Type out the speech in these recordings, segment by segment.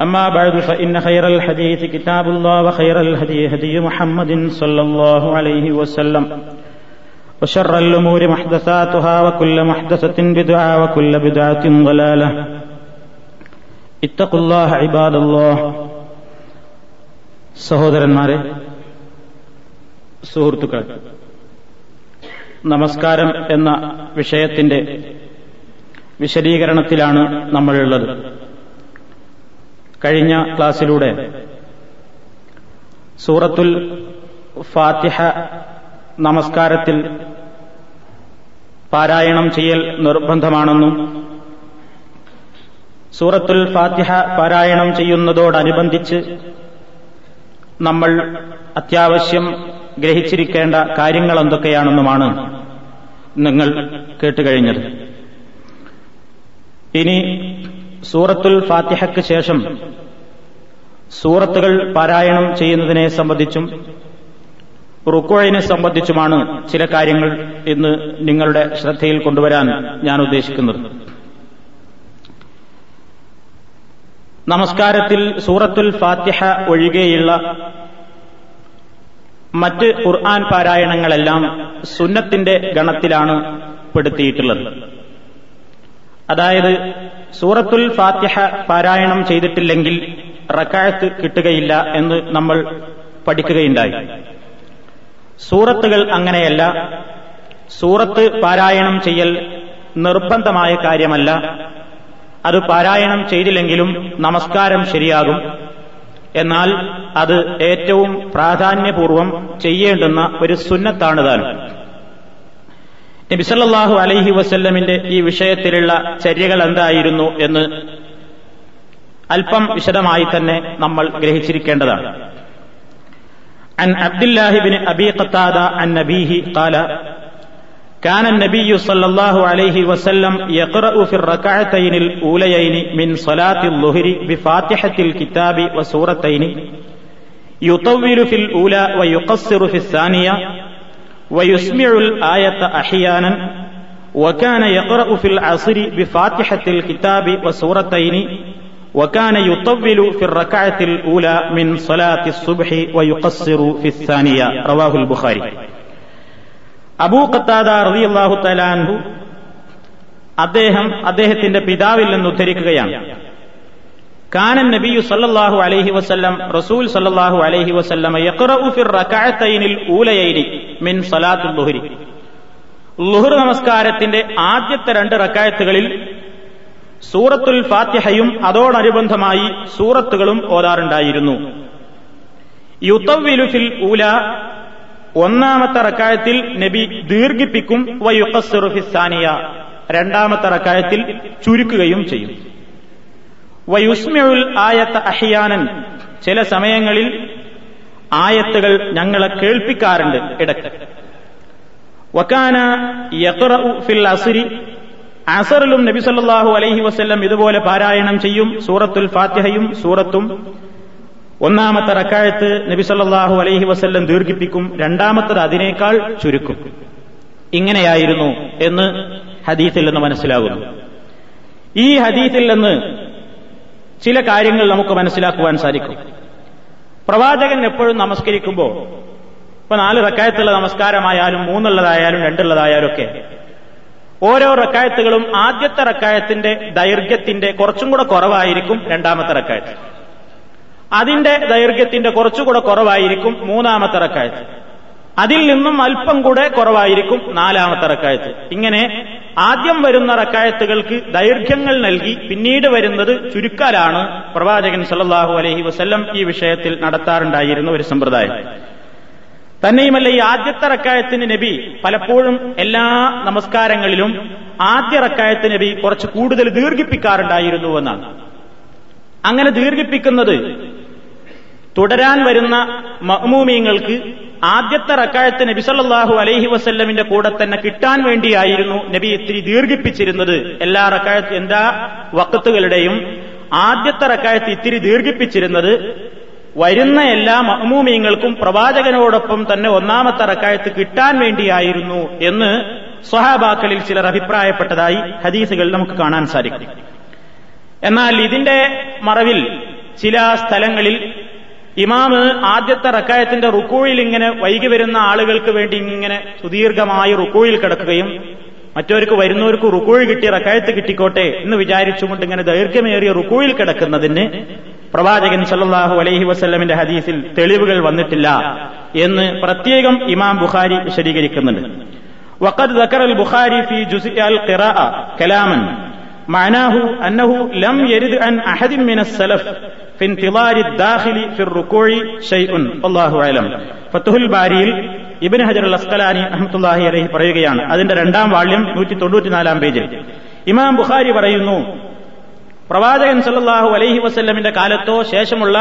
أما بعد فإن خير الحديث كتاب الله وخير الهدي هدي محمد صلى الله عليه وسلم وشر الأمور محدثاتها وكل محدثة بدعة وكل بدعة ضلالة اتقوا الله عباد الله സഹോദരന്മാരെ സുഹൃത്തുക്കൾ നമസ്കാരം എന്ന വിഷയത്തിന്റെ വിശദീകരണത്തിലാണ് നമ്മളുള്ളത് കഴിഞ്ഞ ക്ലാസ്സിലൂടെ. സൂറത്തുൽ ഫാത്തിഹ നമസ്കാരത്തിൽ പാരായണം ചെയ്യൽ നിർബന്ധമാണെന്നും സൂറത്തുൽ ഫാത്തിഹ പാരായണം ചെയ്യുന്നതോടനുബന്ധിച്ച് നമ്മൾ അത്യാവശ്യം ഗ്രഹിച്ചിരിക്കേണ്ട കാര്യങ്ങൾ എന്തൊക്കെയാണെന്നുമാണ് നിങ്ങൾ കേട്ടുകഴിഞ്ഞത്. ഇനി സൂറത്തുൽ ഫാത്തിഹയ്ക്ക് ശേഷം സൂറത്തുകൾ പാരായണം ചെയ്യുന്നതിനെ സംബന്ധിച്ചും റുക്കോയിനെ സംബന്ധിച്ചുമാണ് ചില കാര്യങ്ങൾ ഇന്ന് നിങ്ങളുടെ ശ്രദ്ധയിൽ കൊണ്ടുവരാൻ ഞാൻ ഉദ്ദേശിക്കുന്നത്. നമസ്കാരത്തിൽ സൂറത്തുൽ ഫാത്തിഹ ഒഴികെയുള്ള മറ്റ് ഖുർആൻ പാരായണങ്ങളെല്ലാം സുന്നത്തിന്റെ ഗണത്തിലാണ് പെടുത്തിയിട്ടുള്ളത്. അതായത് സൂറത്തുൽ ഫാത്തിഹ പാരായണം ചെയ്തിട്ടില്ലെങ്കിൽ റക്കായത്ത് കിട്ടുകയില്ല എന്ന് നമ്മൾ പഠിക്കുകയുണ്ടായി. സൂറത്തുകൾ അങ്ങനെയല്ല. സൂറത്ത് പാരായണം ചെയ്യൽ നിർബന്ധമായ കാര്യമല്ല. അത് പാരായണം ചെയ്തില്ലെങ്കിലും നമസ്കാരം ശരിയാകും. എന്നാൽ അത് ഏറ്റവും പ്രാധാന്യപൂർവം ചെയ്യേണ്ടുന്ന ഒരു സുന്നത്താണ് താനും നബിസല്ലാഹു അലൈഹി വസല്ലമിന്റെ ഈ വിഷയത്തിലുള്ള ചര്യകൾ എന്തായിരുന്നു എന്ന് അല്പം വിശദമായി തന്നെ നമ്മൾ ഗ്രഹിച്ചിരിക്കേണ്ടതാണ് عن عبد الله بن أبي قتادة عن نبيه قال كان النبي صلى الله عليه وسلم يقرأ في الركعتين الأوليين من صلاة الظهر بفاتحة الكتاب وسورتين يطول في الأولى ويقصر في الثانية ويسمع الآية أحيانا وكان يقرأ في العصر بفاتحة الكتاب وسورتين وكان يطول في الركعة الأولى من صلاة الصبح ويقصر في الثانية رواه البخاري അബൂ ഖത്താദ റളിയല്ലാഹു തആല അൻഹു അദ്ദേഹം അദ്ദേഹത്തിന്റെ പിതാവിൽ നിന്ന് ഉദ്ധരിക്കുകയാണ് കാനൻ നബിയു സല്ലല്ലാഹു അലൈഹി വസല്ലം റസൂൽ സല്ലല്ലാഹു അലൈഹി വസല്ലം യഖറഉ ഫിർ الركعتين الأوليين മിൻ صلاة الظهر. ളുഹർ നമസ്കാരത്തിന്റെ ആദ്യത്തെ രണ്ട് റക്കായത്തുകളിൽ സൂറത്തുൽ ഫാത്തിഹയും അതോടനുബന്ധമായി സൂറത്തുകളും ഓതാറുണ്ടായിരുന്നു. യുത്തവിലുഫിൽ ഊല ഒന്നാമത്തെ റക്കായത്തിൽ നബി ദീർഘിപ്പിക്കും വയുക്കസ്സറു ഫിസാനിയ രണ്ടാമത്തെ റക്കായത്തിൽ ചുരുക്കുകയും ചെയ്യും. വയുസ്മ്യുൽ ആയത്ത് അഹിയാനൻ. ചില സമയങ്ങളിൽ ആയത്തുകൾ ഞങ്ങളെ കേൾപ്പിക്കാറുണ്ട് ഇടയ്ക്ക്. വക്കാന ഫിൽ അസ്രി. അസറിലും നബി സല്ലാഹു അലൈഹി വസ്ല്ലം ഇതുപോലെ പാരായണം ചെയ്യും. സൂറത്തുൽ ഫാത്തിഹയും സൂറത്തും ഒന്നാമത്തെ റക്കായത്ത് നബി സല്ലാഹു അലൈഹി വസ്ല്ലം ദീർഘിപ്പിക്കും. രണ്ടാമത്തത് അതിനേക്കാൾ ചുരുക്കും. ഇങ്ങനെയായിരുന്നു എന്ന് ഹദീസിൽ നിന്ന് മനസ്സിലാകുന്നു. ഈ ഹദീസിൽ നിന്ന് ചില കാര്യങ്ങൾ നമുക്ക് മനസ്സിലാക്കുവാൻ സാധിക്കും. പ്രവാചകൻ എപ്പോഴും നമസ്കരിക്കുമ്പോൾ ഇപ്പൊ നാല് റക്കായത്തുള്ള നമസ്കാരമായാലും മൂന്നുള്ളതായാലും രണ്ടുള്ളതായാലും ഒക്കെ ഓരോ റക്കായത്തുകളും ആദ്യത്തെ റക്കായത്തിന്റെ ദൈർഘ്യത്തിന്റെ കുറച്ചും കൂടെ കുറവായിരിക്കും രണ്ടാമത്തെ റക്കായത്ത്. അതിന്റെ ദൈർഘ്യത്തിന്റെ കുറച്ചുകൂടെ കുറവായിരിക്കും മൂന്നാമത്തെ റക്കായത്ത്. അതിൽ നിന്നും അല്പം കൂടെ കുറവായിരിക്കും നാലാമത്തെ റക്കായത്ത്. ഇങ്ങനെ ആദ്യം വരുന്ന റക്കായത്തുകൾക്ക് ദൈർഘ്യങ്ങൾ നൽകി പിന്നീട് വരുന്നത് ചുരുക്കാലാണ്. പ്രവാചകൻ സല്ലാഹു അലഹി വസ്ല്ലം ഈ വിഷയത്തിൽ നടത്താറുണ്ടായിരുന്ന ഒരു സമ്പ്രദായം. തന്നെയുമല്ല ഈ ആദ്യത്തെ റക്കായത്തിന് നബി പലപ്പോഴും എല്ലാ നമസ്കാരങ്ങളിലും ആദ്യ റക്കായത്ത് നബി കുറച്ച് കൂടുതൽ ദീർഘിപ്പിക്കാറുണ്ടായിരുന്നു എന്നാണ്. അങ്ങനെ ദീർഘിപ്പിക്കുന്നത് തുടരാൻ വരുന്ന മഹ്മൂമിയങ്ങൾക്ക് ആദ്യത്തെ റക്കായത്ത് നബി സല്ലാഹു അലൈഹി വസ്ല്ലമിന്റെ കൂടെ തന്നെ കിട്ടാൻ വേണ്ടിയായിരുന്നു നബി ഇത്തിരി ദീർഘിപ്പിച്ചിരുന്നത്. എല്ലാ റക്കായത്ത് എന്താ? വക്കത്തുകളുടെയും ആദ്യത്തെ റക്കായത്ത് ഇത്തിരി ദീർഘിപ്പിച്ചിരുന്നത് വരുന്ന എല്ലാ മഹ്മൂമിയങ്ങൾക്കും പ്രവാചകനോടൊപ്പം തന്നെ ഒന്നാമത്തെ റക്കായത്ത് കിട്ടാൻ വേണ്ടിയായിരുന്നു എന്ന് സ്വഹാബാക്കളിൽ ചിലർ അഭിപ്രായപ്പെട്ടതായി ഹദീസുകൾ നമുക്ക് കാണാൻ സാധിക്കും. എന്നാൽ ഇതിന്റെ മറവിൽ ചില സ്ഥലങ്ങളിൽ ഇമാമ് ആദ്യത്തെ റക്കായത്തിന്റെ റുക്കൂഴിൽ ഇങ്ങനെ വൈകി വരുന്ന ആളുകൾക്ക് വേണ്ടി ഇങ്ങനെ സുദീർഘമായി റുക്കൂഴിൽ കിടക്കുകയും മറ്റവർക്ക് വരുന്നവർക്ക് റുക്കൂഴി കിട്ടി റക്കായത്ത് കിട്ടിക്കോട്ടെ എന്ന് വിചാരിച്ചുകൊണ്ട് ഇങ്ങനെ ദൈർഘ്യമേറിയ റുക്കൂഴിൽ കിടക്കുന്നതിന് പ്രവാചകൻ സല്ലാഹു അലൈഹി വസ്ല്ലമിന്റെ ഹദീസിൽ തെളിവുകൾ വന്നിട്ടില്ല എന്ന് പ്രത്യേകം ഇമാം ബുഖാരി വിശദീകരിക്കുന്നുണ്ട്. വഖദ് ദക്കർ അൽ ബുഖാരി ഫി ജുസിഅൽ ഖിറാഅ കലാമൻ معناه أنه لم يرد عن أحد من السلف في انتظار الداخل في الركوع شيء. الله أعلم. فتح الباريل ഇബിൻ ഹജർ അൽ അസ്കലാനി അഹമ്മത്തുല്ലാഹി അലഹി പറയുകയാണ്. رندام രണ്ടാം نوتي നൂറ്റി نالام بيجي ഇമാം بخاري പറയുന്നു പ്രവാചകൻ സല്ലാഹു അലൈഹി വസ്ല്ലമിന്റെ കാലത്തോ ശേഷമുള്ള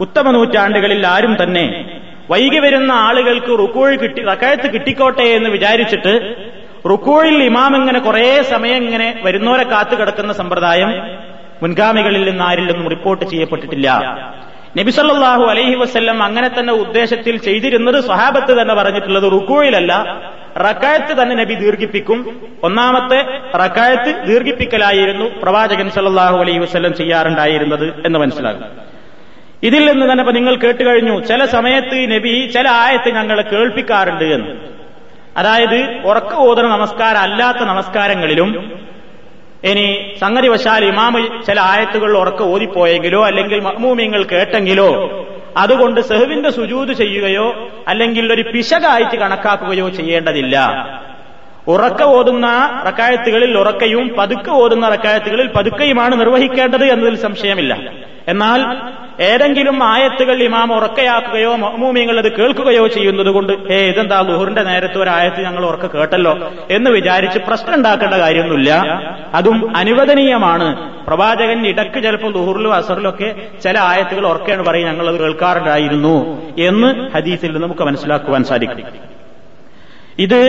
ഉത്തമ നൂറ്റാണ്ടുകളിൽ ആരും തന്നെ വൈകി വരുന്ന ആളുകൾക്ക് റുക്കോഴ് കിട്ടി റക്കായത്ത് കിട്ടിക്കോട്ടെ എന്ന് വിചാരിച്ചിട്ട് റുക്കോയിൽ ഇമാം ഇങ്ങനെ കുറേ സമയം ഇങ്ങനെ വരുന്നവരെ കാത്തു കിടക്കുന്ന സമ്പ്രദായം മുൻഗാമികളിൽ നിന്ന് ആരിൽ നിന്നും റിപ്പോർട്ട് ചെയ്യപ്പെട്ടിട്ടില്ല. നബിസല്ലാഹു അലൈഹി വസ്ല്ലം അങ്ങനെ തന്നെ ഉദ്ദേശത്തിൽ ചെയ്തിരുന്നത് സ്വഹാബത്ത് തന്നെ പറഞ്ഞിട്ടുള്ളത് റുക്കോയിലല്ല. റക്കായത്ത് തന്നെ നബി ദീർഘിപ്പിക്കും. ഒന്നാമത്തെ റക്കായത്ത് ദീർഘിപ്പിക്കലായിരുന്നു പ്രവാചകൻ സല്ലാഹു അലൈഹി വസ്ല്ലം ചെയ്യാറുണ്ടായിരുന്നത് എന്ന് മനസ്സിലാകും. ഇതിൽ നിന്ന് തന്നെ നിങ്ങൾ കേട്ടുകഴിഞ്ഞു ചില സമയത്ത് നബി ചില ആയത്ത് ഞങ്ങൾ കേൾപ്പിക്കാറുണ്ട് എന്ന്. അതായത് ഉറക്ക ഓതുന്ന നമസ്കാരം അല്ലാത്ത നമസ്കാരങ്ങളിലും ഇനി സംഗതി വശാൽ ഇമാമ് ചില ആയത്തുകൾ ഉറക്ക ഓതിപ്പോയെങ്കിലോ അല്ലെങ്കിൽ മഹ്മൂമിയങ്ങൾ കേട്ടെങ്കിലോ അതുകൊണ്ട് സെഹുവിന്റെ സുജൂത് ചെയ്യുകയോ അല്ലെങ്കിൽ ഒരു പിശകായിട്ട് കണക്കാക്കുകയോ ചെയ്യേണ്ടതില്ല. ഉറക്ക ഓതുന്ന റക്കായത്തുകളിൽ ഉറക്കയും പതുക്കെ ഓതുന്ന റക്കായത്തുകളിൽ പതുക്കയുമാണ് നിർവഹിക്കേണ്ടത് എന്നതിൽ സംശയമില്ല. എന്നാൽ ഏതെങ്കിലും ആയത്തുകൾ ഇമാം ഉറക്കയാക്കുകയോ മഹ്മൂമിയങ്ങൾ അത് കേൾക്കുകയോ ചെയ്യുന്നത് കൊണ്ട് ഏ ഇതെന്താ ലുഹറിന്റെ നേരത്തെ ഒരു ആയത്ത് ഞങ്ങൾ ഉറക്ക കേട്ടല്ലോ? എന്ന് വിചാരിച്ച് പ്രശ്നം ഉണ്ടാക്കേണ്ട കാര്യമൊന്നുമില്ല. അതും അനുവദനീയമാണ്. പ്രവാചകൻ ഇടയ്ക്ക് ചിലപ്പോൾ ലുഹറിലും അസറിലും ഒക്കെ ചില ആയത്തുകൾ ഉറക്കയാണ് പറയും ഞങ്ങൾ അത് കേൾക്കാറുണ്ടായിരുന്നു എന്ന് ഹദീസിൽ നമുക്ക് മനസ്സിലാക്കുവാൻ സാധിക്കും. ഇത്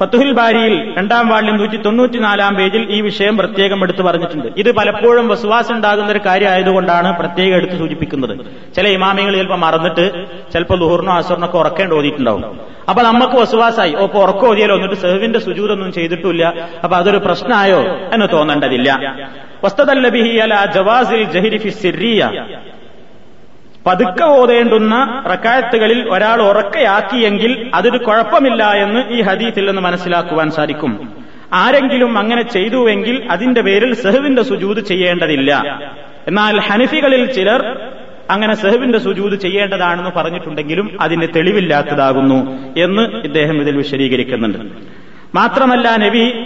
ഫത്തുഹുൽ ബാരിയിൽ രണ്ടാം വാളിൽ നൂറ്റി തൊണ്ണൂറ്റിനാലാം പേജിൽ ഈ വിഷയം പ്രത്യേകം എടുത്തു പറഞ്ഞിട്ടുണ്ട്. ഇത് പലപ്പോഴും വസുവാസം ഉണ്ടാകുന്ന ഒരു കാര്യമായതുകൊണ്ടാണ് പ്രത്യേകം എടുത്ത് സൂചിപ്പിക്കുന്നത്. ചില ഇമാമികൾ ചിലപ്പോൾ മറന്നിട്ട് ചിലപ്പോൾ ലുഹറിനോ അസറിനൊക്കെ ഉറക്കേണ്ട ഓതിയിട്ടുണ്ടാവും. അപ്പൊ നമുക്ക് വസുവാസായി. ഓ ഉറക്കം ഓതിയാലോ? എന്നിട്ട് സെഹുവിന്റെ സുജൂതൊന്നും ചെയ്തിട്ടില്ല അപ്പൊ അതൊരു പ്രശ്നമായോ എന്ന് തോന്നേണ്ടതില്ല. വസ്തദല്ലബിഹി അല ജവാസിൽ ജഹിരി ഫി പതുക്കെ ഓതേണ്ടുന്ന റക്കായത്തുകളിൽ ഒരാൾ ഉറക്കയാക്കിയെങ്കിൽ അതൊരു കുഴപ്പമില്ല എന്ന് ഈ ഹദീത്തിൽ നിന്ന് മനസ്സിലാക്കുവാൻ സാധിക്കും. ആരെങ്കിലും അങ്ങനെ ചെയ്തുവെങ്കിൽ അതിന്റെ പേരിൽ സെഹുവിന്റെ സുജൂത് ചെയ്യേണ്ടതില്ല. എന്നാൽ ഹനഫികളിൽ ചിലർ അങ്ങനെ സെഹുവിന്റെ സുജൂത് ചെയ്യേണ്ടതാണെന്ന് പറഞ്ഞിട്ടുണ്ടെങ്കിലും അതിന് തെളിവില്ലാത്തതാകുന്നു എന്ന് ഇദ്ദേഹം ഇതിൽ വിശദീകരിക്കുന്നുണ്ട്. മാത്രമല്ല നബി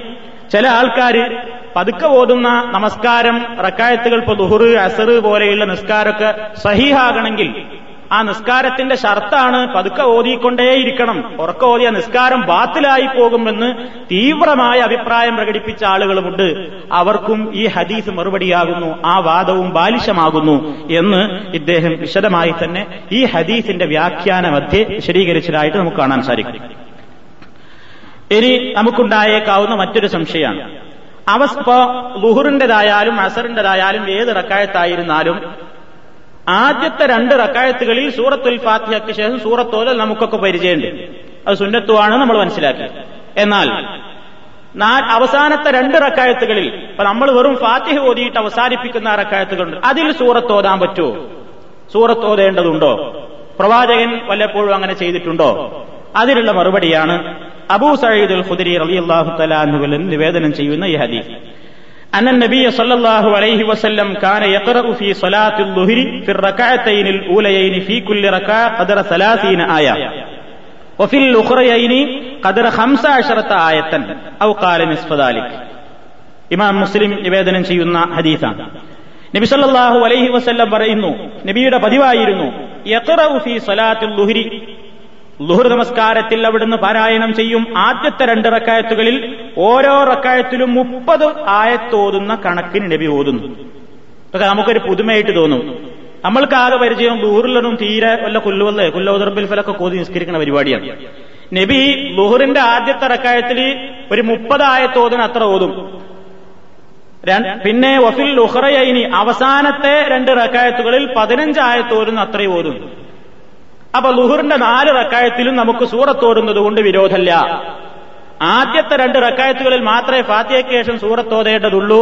ചില ആൾക്കാർ പതുക്കെ ഓതുന്ന നമസ്കാരം റക്കായത്തുകൾ ഇപ്പൊ ദുഹുറ് അസർ പോലെയുള്ള നിസ്കാരമൊക്കെ സഹിഹാകണമെങ്കിൽ ആ നിസ്കാരത്തിന്റെ ഷർത്താണ് പതുക്കെ ഓതിക്കൊണ്ടേയിരിക്കണം. ഉറക്ക ഓതിയ നിസ്കാരം ബാത്തിലായി പോകുമെന്ന് തീവ്രമായ അഭിപ്രായം പ്രകടിപ്പിച്ച ആളുകളുമുണ്ട്. അവർക്കും ഈ ഹദീസ് മറുപടിയാകുന്നു ആ വാദവും ബാലിശമാകുന്നു എന്ന് ഇദ്ദേഹം വിശദമായി തന്നെ ഈ ഹദീസിന്റെ വ്യാഖ്യാന മധ്യേ വിശദീകരിച്ചതായിട്ട് നമുക്ക് കാണാൻ സാധിക്കും. ഇനി നമുക്കുണ്ടായേക്കാവുന്ന മറ്റൊരു സംശയമാണ്. അവസ് ലുഹുറിന്റേതായാലും ലുഹറിന്റേതായാലും അസറിന്റേതായാലും ഏത് റക്കായത്തായിരുന്നാലും ആദ്യത്തെ രണ്ട് റക്കായത്തുകളിൽ സൂറത്തുൽ ഫാത്തിഹയ്ക്ക് ശേഷം സൂറത്തോലൽ നമുക്കൊക്കെ പരിചയമുണ്ട്. അത് സുന്നത്തുവാണ് നമ്മൾ മനസ്സിലാക്കി. എന്നാൽ അവസാനത്തെ രണ്ട് റക്കായത്തുകളിൽ ഇപ്പൊ നമ്മൾ വെറും ഫാത്തിഹ ഓതിയിട്ട് അവസാനിപ്പിക്കുന്ന റക്കായത്തുകളുണ്ട്. അതിൽ സൂറത്തോതാൻ പറ്റുമോ? സൂറത്തോതേണ്ടതുണ്ടോ? പ്രവാചകൻ വല്ലപ്പോഴും അങ്ങനെ ചെയ്തിട്ടുണ്ടോ? അതിലുള്ള മറുപടിയാണ് അബൂ സയ്യിദ് അൽ ഖുദരി റളിയല്ലാഹു തആല അൻഹുവിൽ നിവേദനം ചെയ്യുന്ന ഈ ഹദീസ് أن النبي صلى الله عليه وسلم كان يقرأ في صلاة الظهر في الركعتين الأوليين في كل ركعة قدر ثلاثين آية وفي الأخريين قدر خمس عشرة آية أو قال نصف ذلك ഇമാം മുസ്ലിം നിവേദനം ചെയ്യുന്ന ഹദീസാണ് നബി സല്ലല്ലാഹു അലൈഹി വസല്ലം പറയുന്നു നബിയുടെ പതിവായിരുന്നു യഖറഉ ഫീ സ്വലാത്തുൽ ലുഹരി ലുഹർ നമസ്കാരത്തിൽ അവിടുന്ന് പാരായണം ചെയ്യും. ആദ്യത്തെ രണ്ട് റക്കായത്തുകളിൽ ഓരോ റക്കായത്തിലും മുപ്പത് ആയത്തോതുന്ന കണക്കിന് നബി ഓതുന്നു. അതൊക്കെ നമുക്കൊരു പുതുമയായിട്ട് തോന്നും. നമ്മൾക്ക് ആകെ പരിചയം ലുഹുറിലൊന്നും തീരെ വല്ല കുല്ലുവല്ലേ? കുല്ലോദർബിൽ ഫലൊക്കെ കോതി നിസ്കരിക്കുന്ന പരിപാടിയാണ്. നബി ലുഹറിന്റെ ആദ്യത്തെ റക്കായത്തിൽ ഒരു മുപ്പത് ആയത്തോതിന് അത്ര ഓതും. പിന്നെ വഫിൽ ലുഹറയൈനി അവസാനത്തെ രണ്ട് റക്കായത്തുകളിൽ പതിനഞ്ച് ആയത്തോരുന്ന അത്രയും ഓതും. അപ്പൊ ലുഹുറിന്റെ നാല് റക്കായത്തിലും നമുക്ക് സൂറത്തോടുന്നത് കൊണ്ട് വിരോധമില്ല ആദ്യത്തെ രണ്ട് റക്കായത്തുകളിൽ മാത്രമേ ഫാത്തിയയ്ക്ക് ശേഷം സൂറത്തോതേണ്ടതുള്ളൂ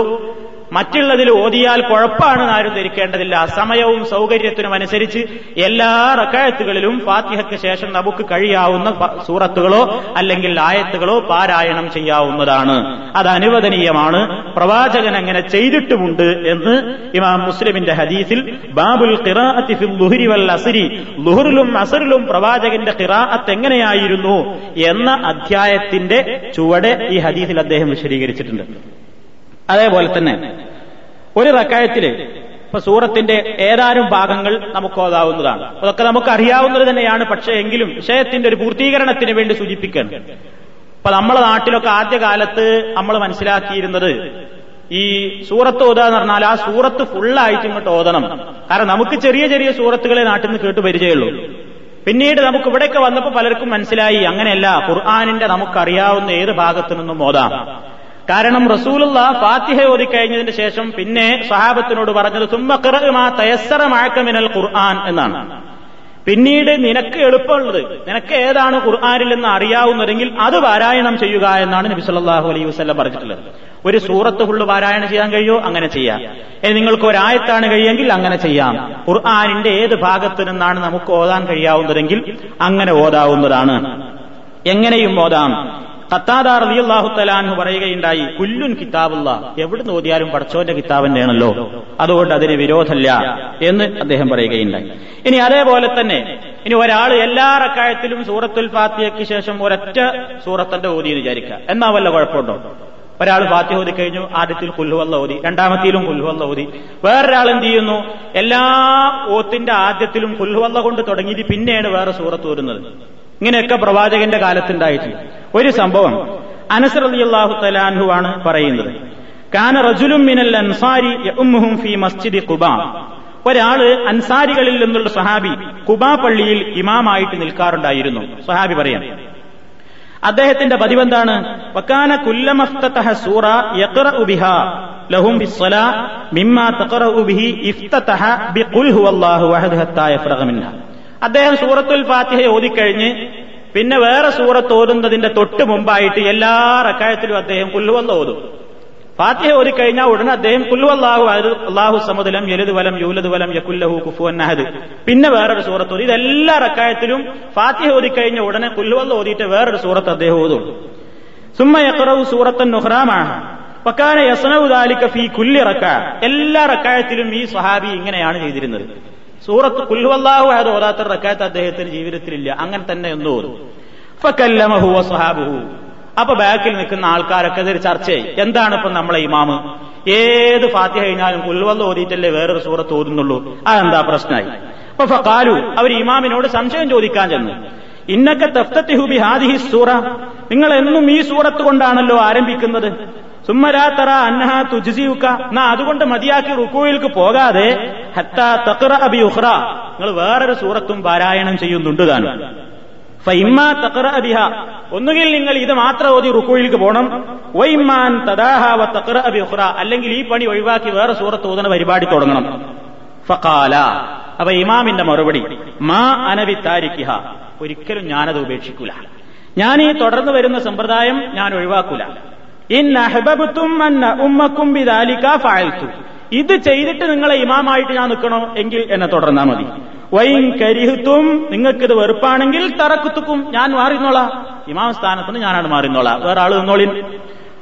മറ്റുള്ളതിൽ ഓതിയാൽ കുഴപ്പമാണ് ആരും ധരിക്കേണ്ടതില്ല. സമയവും സൗകര്യത്തിനും അനുസരിച്ച് എല്ലാ റക്കായത്തുകളിലും ഫാത്തിഹയ്ക്ക് ശേഷം നമുക്ക് കഴിയാവുന്ന സൂറത്തുകളോ അല്ലെങ്കിൽ ആയത്തുകളോ പാരായണം ചെയ്യാവുന്നതാണ്. അത് അനുവദനീയമാണ്. പ്രവാചകൻ അങ്ങനെ ചെയ്തിട്ടുമുണ്ട് എന്ന് ഇമാം മുസ്ലിമിന്റെ ഹദീസിൽ ബാബുൽ ഖിറാഅത്തി വൽ അസ്രി ലുഹറിലും അസറിലും പ്രവാചകന്റെ ഖിറാഅത്ത് എങ്ങനെയായിരുന്നു എന്ന അധ്യായത്തിന്റെ ചുവടെ ഈ ഹദീസിൽ അദ്ദേഹം വിശദീകരിച്ചിട്ടുണ്ട്. അതേപോലെ തന്നെ ഒരു റക്കായത്തിൽ ഇപ്പൊ സൂറത്തിന്റെ ഏതാനും ഭാഗങ്ങൾ നമുക്ക് ഓതാവുന്നതാണ്. അതൊക്കെ നമുക്ക് അറിയാവുന്നത് തന്നെയാണ്. പക്ഷേ എങ്കിലും വിഷയത്തിന്റെ ഒരു പൂർത്തീകരണത്തിന് വേണ്ടി സൂചിപ്പിക്കണം ഇപ്പൊ നമ്മളെ നാട്ടിലൊക്കെ ആദ്യകാലത്ത് നമ്മൾ മനസ്സിലാക്കിയിരുന്നത് ഈ സൂറത്ത് ഓതുക എന്ന് പറഞ്ഞാൽ ആ സൂറത്ത് ഫുള്ളായിട്ട് ഇങ്ങോട്ട് ഓതണം. കാരണം നമുക്ക് ചെറിയ ചെറിയ സൂറത്തുകളെ നാട്ടിൽ നിന്ന് കേട്ട് പരിചയമുള്ളൂ. പിന്നീട് നമുക്ക് ഇവിടെയൊക്കെ വന്നപ്പോൾ പലർക്കും മനസ്സിലായി അങ്ങനെയല്ല ഖുർആാനിന്റെ നമുക്കറിയാവുന്ന ഏത് ഭാഗത്തു നിന്നും ഓതാം. കാരണം റസൂലുള്ള ഫാത്തിഹ ഓതി ഓതിക്കഴിഞ്ഞതിന് ശേഷം പിന്നെ സഹാബത്തിനോട് പറഞ്ഞത് തുമ്മക്കിറമാ തയസ്സറമാക്കമിനൽ ഖുർആൻ എന്നാണ്. പിന്നീട് നിനക്ക് എളുപ്പമുള്ളത് നിനക്ക് ഏതാണ് ഖുർആാനിൽ നിന്ന് അറിയാവുന്നതെങ്കിൽ അത് പാരായണം ചെയ്യുക എന്നാണ് നബി സല്ലല്ലാഹു അലൈഹി വസല്ലം പറഞ്ഞിട്ടുള്ളത്. ഒരു സൂറത്ത് ഫുള്ള് പാരായണം ചെയ്യാൻ കഴിയോ അങ്ങനെ ചെയ്യാം. ഇനി നിങ്ങൾക്ക് ഒരായത്താണ് കഴിയെങ്കിൽ അങ്ങനെ ചെയ്യാം. ഖുർആാനിന്റെ ഏത് ഭാഗത്ത് നിന്നാണ് നമുക്ക് ഓതാൻ കഴിയാവുന്നതെങ്കിൽ അങ്ങനെ ഓതാവുന്നതാണ്. എങ്ങനെയും ഓതാം. ഖത്താദാർ റളിയല്ലാഹു തലാൻഹു പറയുകയുണ്ടായി കുല്ലുൻ കിതാബുള്ള എവിടെ നോദിയാലും പടച്ചോന്റെ കിതാബിന്റെയാണല്ലോ അതുകൊണ്ട് അതിന് വിരോധമില്ല എന്ന് അദ്ദേഹം പറയുകയുണ്ടായി. ഇനി അതേപോലെ തന്നെ ഇനി ഒരാൾ എല്ലാ റക്കായത്തിലും സൂറത്തുൽ ഫാത്തിയയ്ക്ക് ശേഷം ഒരൊറ്റ സൂറത്തിന്റെ ഓതി എന്ന് വിചാരിക്കുക. എന്നാ വല്ല കുഴപ്പമുണ്ടോ? ഒരാൾ ഫാത്തിഹ ഓതി കഴിഞ്ഞു ആദ്യത്തിൽ കുല്ലുവല്ല ഓതി രണ്ടാമത്തിലും കുല്ലുവല്ല ഓതി. വേറൊരാൾ എന്ത് ചെയ്യുന്നു? എല്ലാ ഓത്തിന്റെ ആദ്യത്തിലും കുല്ലുവല്ല കൊണ്ട് തുടങ്ങിയിട്ട് പിന്നെയാണ് വേറെ സൂറത്ത് വരുന്നത് ഇങ്ങനെയൊക്കെ പ്രവാചകന്റെ കാലത്തുണ്ടായിട്ടുണ്ട്. ഒരു സംഭവം അനസർ അലി അള്ളാഹു തലാൻഹു ആണ് പറയുന്നത്. കാന റജുലും മിനൽ അൻസാരി ഫി മസ്ജിദി കുബ ഒരാൾ അൻസാരികളിൽ നിന്നുള്ള സഹാബി കുബാ പള്ളിയിൽ ഇമാമായിട്ട് നിൽക്കാറുണ്ടായിരുന്നു. സഹാബി പറയാം. അദ്ദേഹത്തിന്റെ പതിവെന്താണ്? വക്കാന കുല്ലമഫ്തതഹ സൂറ യഖറഉ ബിഹാ ലഹും ബിസ്സലാ മിമ്മാ തഖറഉ ബിഹി ഇഫ്തതഹ ബിഖുൽ ഹുവല്ലാഹു മിൻഹ. അദ്ദേഹം സൂറത്തുൽ ഫാത്തിഹ ഓതിക്കഴിഞ്ഞ് പിന്നെ വേറെ സൂറത്ത് ഓതുന്നതിന്റെ തൊട്ട് മുമ്പായിട്ട് എല്ലാ റക്കായത്തിലും അദ്ദേഹം കുല്ലുവല്ല ഓതും. ഫാത്തിഹ ഓതിക്കഴിഞ്ഞാൽ ഉടനെ അദ്ദേഹം കുല്ലുവല്ലാഹു അള്ളാഹു സമുദലം യലുത് വലം യൂലത് വലം യക്കുല്ലഹു കുഫു അന്നഹദ് പിന്നെ വേറൊരു സൂറത്ത് ഓതി. ഇതെല്ലാ റക്കായത്തിലും ഫാത്തിഹ ഓതിക്കഴിഞ്ഞ ഉടനെ കുല്ലുവല്ല ഓതിയിട്ട് വേറൊരു സൂറത്ത് അദ്ദേഹം ഓതും. സുമ്മ യഖറവു സൂറത്തൻ നുഹ്റാമാണ് വക്കാന യസ്നഉ ദാലിക ഫീ കുല്ലി റക്ക. എല്ലാ റക്കായത്തിലും ഈ സഹാബി ഇങ്ങനെയാണ് ചെയ്തിരുന്നത്. സൂറത്ത് കുല്ലുവല്ലാഹു അത് ഓതാത്ത റക്കാത്ത് അദ്ദേഹത്തിന് ജീവിതത്തിലില്ല. അങ്ങനെ തന്നെ എന്ന് തോന്നും വസ്ഹാബുഹു. അപ്പൊ ബാക്കിൽ നിൽക്കുന്ന ആൾക്കാരൊക്കെ ഇതൊരു ചർച്ചയായി. എന്താണ് ഇപ്പൊ നമ്മളെ ഇമാമ്? ഏത് ഫാത്തി കഴിഞ്ഞാലും കുൽവല്ല ഓതിയിട്ടല്ലേ വേറൊരു സൂറത്ത് ഓതുന്നുള്ളൂ. അതെന്താ പ്രശ്നമായി അപ്പൊ ഫക്കാലു അവർ ഇമാമിനോട് സംശയം ചോദിക്കാൻ ചെന്നു. ഇന്നക്ക തഫ്തത്തിഹുബി ഹാദിഹി സൂറ. നിങ്ങൾ എന്നും ഈ സൂറത്ത് കൊണ്ടാണല്ലോ ആരംഭിക്കുന്നത്? സുമ്മരാത്തറ അന്നഹ തുജിസിയുക്ക എന്നാ അതുകൊണ്ട് മതിയാക്കി റുക്കുവിൽക്ക് പോകാതെ അബി നിങ്ങൾ വേറൊരു സൂറത്തും പാരായണം ചെയ്യുന്നുണ്ട് താനും ഒന്നുകിൽ നിങ്ങൾ ഇത് മാത്രം ഓതി റുക്കുയിലേക്ക് പോകണം. വൈമാൻ തദാഹ വ തഖറ ബി ഉഖ്റ. അല്ലെങ്കിൽ ഈ പണി ഒഴിവാക്കി വേറെ സൂറത്ത് ഓതുന്ന പരിപാടി തുടങ്ങണം. ഫഖാല. അപ്പൊ ഇമാമിന്റെ മറുപടി. മാ അനവി താരിഖിഹ. ഒരിക്കലും ഞാനത് ഉപേക്ഷിക്കൂല. ഞാൻ ഈ തുടർന്ന് വരുന്ന സമ്പ്രദായം ഞാൻ ഒഴിവാക്കൂല. ഇൻ അഹബബുത്തും ഉമ്മക്കും ഇത് ചെയ്തിട്ട് നിങ്ങളെ ഇമാമായിട്ട് ഞാൻ നിൽക്കണോ എങ്കിൽ എന്നെ തുടർന്നാ മതി. വൈൻ കരിഹുത്തും നിങ്ങൾക്കിത് വെറുപ്പാണെങ്കിൽ തറക്കുത്തുക്കും. ഞാൻ മാറിന്നോളാം. ഇമാം സ്ഥാനത്തിന് ഞാനാണ് മാറിന്നോളാം. വേറെ ആൾ നിന്നോളിൻ.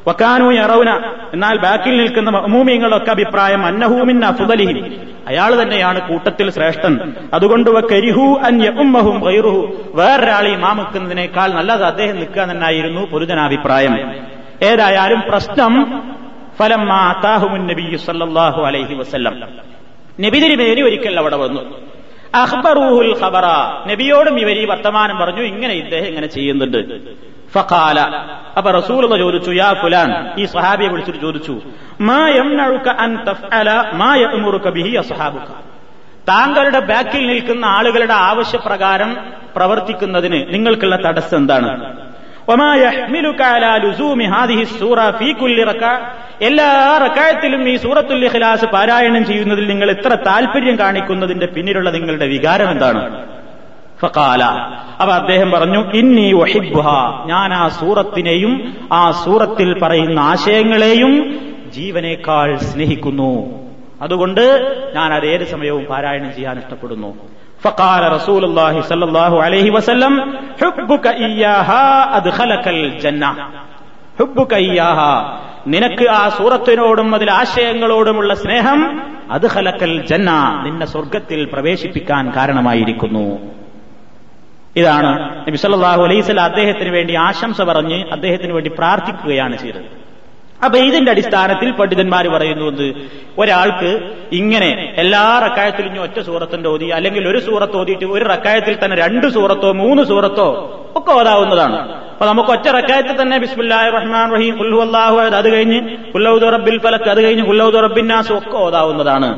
വക്കാനു യറൗന. എന്നാൽ ബാക്കിൽ നിൽക്കുന്ന മഹ്മൂമിങ്ങളൊക്കെ അഭിപ്രായം അന്നഹൂമിൻ അഫുദലിഹിം അയാൾ തന്നെയാണ് കൂട്ടത്തിൽ ശ്രേഷ്ഠൻ. അതുകൊണ്ട് കരിഹു ഈ നിൽക്കുന്നതിനേക്കാൾ നല്ലത് അദ്ദേഹം നിൽക്കുക തന്നെയായിരുന്നു പൊതുജനാഭിപ്രായം ഏതായാലും പ്രശ്നം ഫലം നബി സല്ലല്ലാഹു അലൈഹി വസല്ലം. നബി തിരുമേനി ഒരിക്കൽ അവിടെ വന്നു. അഹ്ബറൂഹുൽ ഖബറ. നബിയോടും ഇവർ വർത്തമാനം പറഞ്ഞു ഇങ്ങനെ ഇദ്ദേഹം ഇങ്ങനെ ചെയ്യുന്നുണ്ട്. ഫഖാല. അപ്പൊ റസൂൽ ചോദിച്ചു യാ ഫുലാൻ? ഈ സഹാബിയെ വിളിച്ചിട്ട് ചോദിച്ചു മാ യംനഉക അൻ തഫ്അല മാ യഅ്മുറുക ബിഹി അസ്ഹാബുക? താങ്കളുടെ ബാക്കിൽ നിൽക്കുന്ന ആളുകളുടെ ആവശ്യപ്രകാരം പ്രവർത്തിക്കുന്നതിന് നിങ്ങൾക്കുള്ള തടസ്സം എന്താണ്? എല്ലാ റക്കായത്തിലും ഈ സൂറത്തുൽ ഇഖ്ലാസ് പാരായണം ചെയ്യുന്നതിൽ നിങ്ങൾ എത്ര താല്പര്യം കാണിക്കുന്നതിന്റെ പിന്നിലുള്ള നിങ്ങളുടെ വികാരം എന്താണ്? അപ്പൊ അദ്ദേഹം പറഞ്ഞു ഇന്നി ഒഹിബുഹ ഞാൻ ആ സൂറത്തിനെയും ആ സൂറത്തിൽ പറയുന്ന ആശയങ്ങളെയും ജീവനേക്കാൾ സ്നേഹിക്കുന്നു. അതുകൊണ്ട് ഞാൻ അത് ഏത് സമയവും പാരായണം ചെയ്യാൻ ഇഷ്ടപ്പെടുന്നു. فقال رسول الله صلى الله عليه وسلم حبك إياها أدخلك الجنة حبك إياها നിനക്ക് ആ സൂറത്തിനോടും അതിൽ ആശയങ്ങളോടുമുള്ള സ്നേഹം അത് ഹലക്കൽ ജന്ന നിന്നെ സ്വർഗത്തിൽ പ്രവേശിപ്പിക്കാൻ കാരണമായിരിക്കുന്നു ഇതാണ് നബി സല്ലല്ലാഹു അലൈഹി വസല്ലം അദ്ദേഹത്തിന് വേണ്ടി ആശംസ പറഞ്ഞ് അദ്ദേഹത്തിന് വേണ്ടി പ്രാർത്ഥിക്കുകയാണ് ചെയ്തത് അപ്പൊ ഇതിന്റെ അടിസ്ഥാനത്തിൽ പണ്ഡിതന്മാർ പറയുന്നുണ്ട് ഒരാൾക്ക് ഇങ്ങനെ എല്ലാ റക്കായത്തിലും ഒറ്റ സൂറത്തിന്റെ ഓതി അല്ലെങ്കിൽ ഒരു സൂറത്ത് ഓതിയിട്ട് ഒരു റക്കായത്തിൽ തന്നെ രണ്ട് സൂറത്തോ മൂന്ന് സൂറത്തോ ഒക്കെ ഓതാവുന്നതാണ്. അപ്പൊ നമുക്ക് ഒറ്റ റക്കായത്തിൽ തന്നെ ബിസ്മില്ലാഹി റഹ്മാൻ റഹീം ഉൽഹു അള്ളാഹു അത് കഴിഞ്ഞ് കുല്ലൌദ് റബ്ബിൽ ഫലക്ക് അത് കഴിഞ്ഞ് കുല്ലൌദ് നാസ് ഒക്കെ ഓതാവുന്നതാണ്.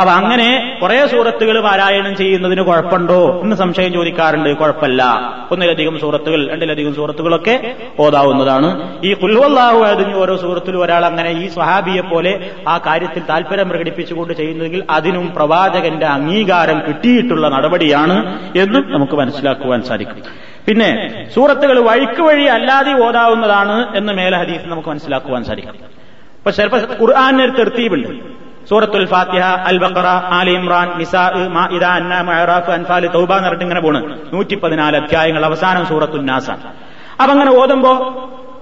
അപ്പൊ അങ്ങനെ കുറെ സൂറത്തുകൾ പാരായണം ചെയ്യുന്നതിന് കുഴപ്പമുണ്ടോ എന്ന് സംശയം ചോദിക്കാറുണ്ട്. കുഴപ്പമില്ല. ഒന്നിലധികം സൂറത്തുകൾ രണ്ടിലധികം സൂറത്തുകളൊക്കെ ഓതാവുന്നതാണ്. ഈ കുൽവല്ലാഹു അതിന് ഓരോ സൂറത്തിലും ഒരാൾ അങ്ങനെ ഈ സ്വഹാബിയെ പോലെ ആ കാര്യത്തിൽ താല്പര്യം പ്രകടിപ്പിച്ചുകൊണ്ട് ചെയ്യുന്നതെങ്കിൽ അതിനും പ്രവാചകന്റെ അംഗീകാരം കിട്ടിയിട്ടുള്ള നടപടിയാണ് എന്ന് നമുക്ക് മനസ്സിലാക്കുവാൻ സാധിക്കും. പിന്നെ സൂറത്തുകൾ വഴിക്ക് വഴി അല്ലാതെ ഓതാവുന്നതാണ് എന്ന് മേലെ ഹദീസ് നമുക്ക് മനസ്സിലാക്കുവാൻ സാധിക്കും. അപ്പൊ ചിലപ്പോൾ ഖുർആാനൊരു തെർത്തീബുണ്ട്. സൂറത്തുൽ ഫാത്തിഹ അൽ ബക്കറ ആലി ഇമ്രാൻ നിസാ മാഇദ അൻഫാൽ തൗബ എന്ന് പറഞ്ഞിട്ട് ഇങ്ങനെ പോണ്. നൂറ്റി പതിനാല് അധ്യായങ്ങൾ അവസാനം സൂറത്തുൽ നാസ അപ്പൊ അങ്ങനെ ഓതുമ്പോ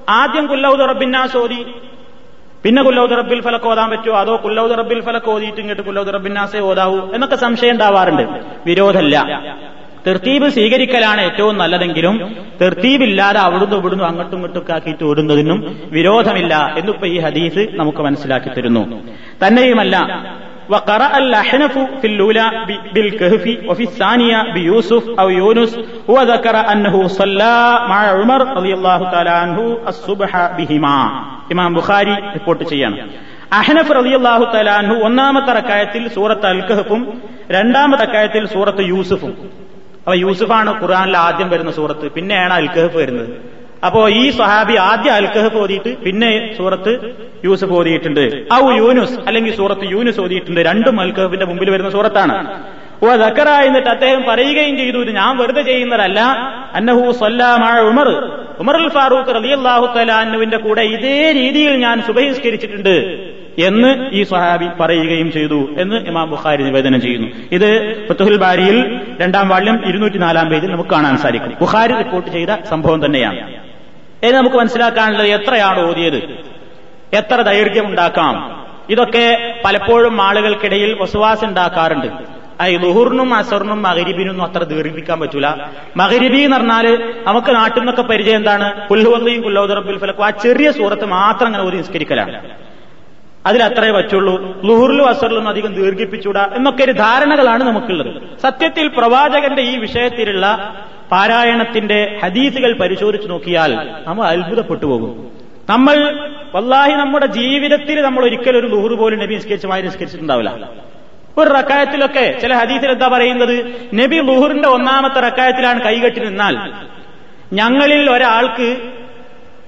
ആദ്യം കുല്ലൌദ് റബ്ബിന്നാസ് ഓതി. പിന്നെ കുല്ലൌദ് റബ്ബിൽ ഫലക്ക് ഓതാൻ പറ്റുമോ അതോ കുല്ലൌദ് റബ്ബിൽ ഫലക്ക് ഓതിയിട്ട് ഇങ്ങോട്ട് കുല്ലൌദ് റബ്ബിന്നാസേ ഓതാവൂ? എന്നൊക്കെ സംശയം ഉണ്ടാവാറുണ്ട്. വിരോധമല്ല. തെർത്തീബ് സ്വീകരിക്കലാണ് ഏറ്റവും നല്ലതെങ്കിലും തെർത്തീബില്ലാതെ അവിടുന്ന് ഇവിടുന്ന് അങ്ങോട്ടും ഇങ്ങോട്ടും ആക്കിയിട്ട് ഓടുന്നതിനും വിരോധമില്ല എന്നിപ്പോ ഈ ഹദീസ് നമുക്ക് മനസ്സിലാക്കി തരുന്നു തന്നെയുമല്ല وقرأ الأحنف في الأولى بالكهف وفي الثانية بيوسف أو يونس وذكر أنه صلى مع عمر رضي الله تعالى عنه الصبح بهما ഇമാം ബുഖാരി റിപ്പോർട്ട് ചെയ്യാണ് അഹനഫ് റളിയല്ലാഹു തലാൻഹു ഒന്നാമത്തെ റക്കായത്തിൽ സൂറത്ത് അൽ കഹഫും രണ്ടാമത്തെ റക്കായത്തിൽ സൂറത്ത് യൂസുഫും അപ്പൊ യൂസുഫാണ് ഖുർആനിൽ ആദ്യം വരുന്ന സൂറത്ത് പിന്നെയാണ് അൽക്കഹഫ് വരുന്നത്. അപ്പോ ഈ സഹാബി ആദ്യം അൽക്കഹഫ് കഹഫ് ഓതിയിട്ട് പിന്നെ സൂറത്ത് യൂസുഫ് ഓതിയിട്ടുണ്ട്. ഔ യൂനുസ് അല്ലെങ്കിൽ സൂറത്ത് യൂനുസ് ഓതിയിട്ടുണ്ട്. രണ്ടും അൽക്കഹഫിന്റെ മുമ്പിൽ വരുന്ന സൂറത്താണ്. ഓ ദക്കറ എന്നിട്ട് അദ്ദേഹം പറയുകയും ചെയ്തു ഇത് ഞാൻ വെറുതെ ചെയ്യുന്നതല്ല. അന്നഹു ഉമർ ഉമർ. ഉൽ ഫാറൂഖ് റളിയല്ലാഹു തലാന്നുവിന്റെ കൂടെ ഇതേ രീതിയിൽ ഞാൻ സുബഹിസ്കരിച്ചിട്ടുണ്ട്. എന്ന് ഈ സ്വഹാബി പറയുകയും ചെയ്തു എന്ന് ഇമാം ബുഖാരി നിവേദനം ചെയ്യുന്നു. ഇത് ഫത്തുഹുൽ ബാരിയിൽ രണ്ടാം വാള്യം ഇരുന്നൂറ്റി നാലാം പേജിൽ നമുക്ക് കാണാൻ സാധിക്കും. ബുഖാരി റിപ്പോർട്ട് ചെയ്ത സംഭവം തന്നെയാണ്. ഇത് നമുക്ക് മനസ്സിലാക്കാനുള്ളത് എത്രയാണ് ഓതിയത്? എത്ര ദൈർഘ്യം ഉണ്ടാക്കാം ഇതൊക്കെ പലപ്പോഴും ആളുകൾക്കിടയിൽ വസുവാസ് ഉണ്ടാക്കാറുണ്ട്. ഈ ലുഹുറിനും അസറിനും മകരിബിനും അത്ര ദീർഘിപ്പിക്കാൻ പറ്റൂല. മകരിബി എന്ന് പറഞ്ഞാൽ നമുക്ക് നാട്ടിൽ നിന്നൊക്കെ പരിചയം എന്താണ്? പുല്ലുവള്ളിയും പുല്ലോദറും ആ ചെറിയ സൂറത്ത് മാത്രം അങ്ങനെ ഒരു നിസ്കരിക്കലാണ്. അതിലത്രേ പറ്റുള്ളൂ. ലുഹുറിലും അസറിലും അധികം ദീർഘിപ്പിച്ചൂടാ എന്നൊക്കെ ഒരു ധാരണകളാണ് നമുക്കുള്ളത്. സത്യത്തിൽ പ്രവാചകന്റെ ഈ വിഷയത്തിലുള്ള പാരായണത്തിന്റെ ഹദീസുകൾ പരിശോധിച്ചു നോക്കിയാൽ നമ്മൾ അത്ഭുതപ്പെട്ടു പോകും. നമ്മൾ വല്ലാഹി നമ്മുടെ ജീവിതത്തിൽ നമ്മൾ ഒരിക്കലും ഒരു ലുഹുർ പോലും നബി നിസ്കരിച്ചമായി നിസ്കരിച്ചിട്ടുണ്ടാവില്ല. ഒരു റക്കായത്തിലൊക്കെ ചില ഹദീസിൽ എന്താ പറയുന്നത്? നബി ലുഹുറിന്റെ ഒന്നാമത്തെ റക്കായത്തിലാണ് കൈകെട്ടി നിന്നാൽ ഞങ്ങളിൽ ഒരാൾക്ക്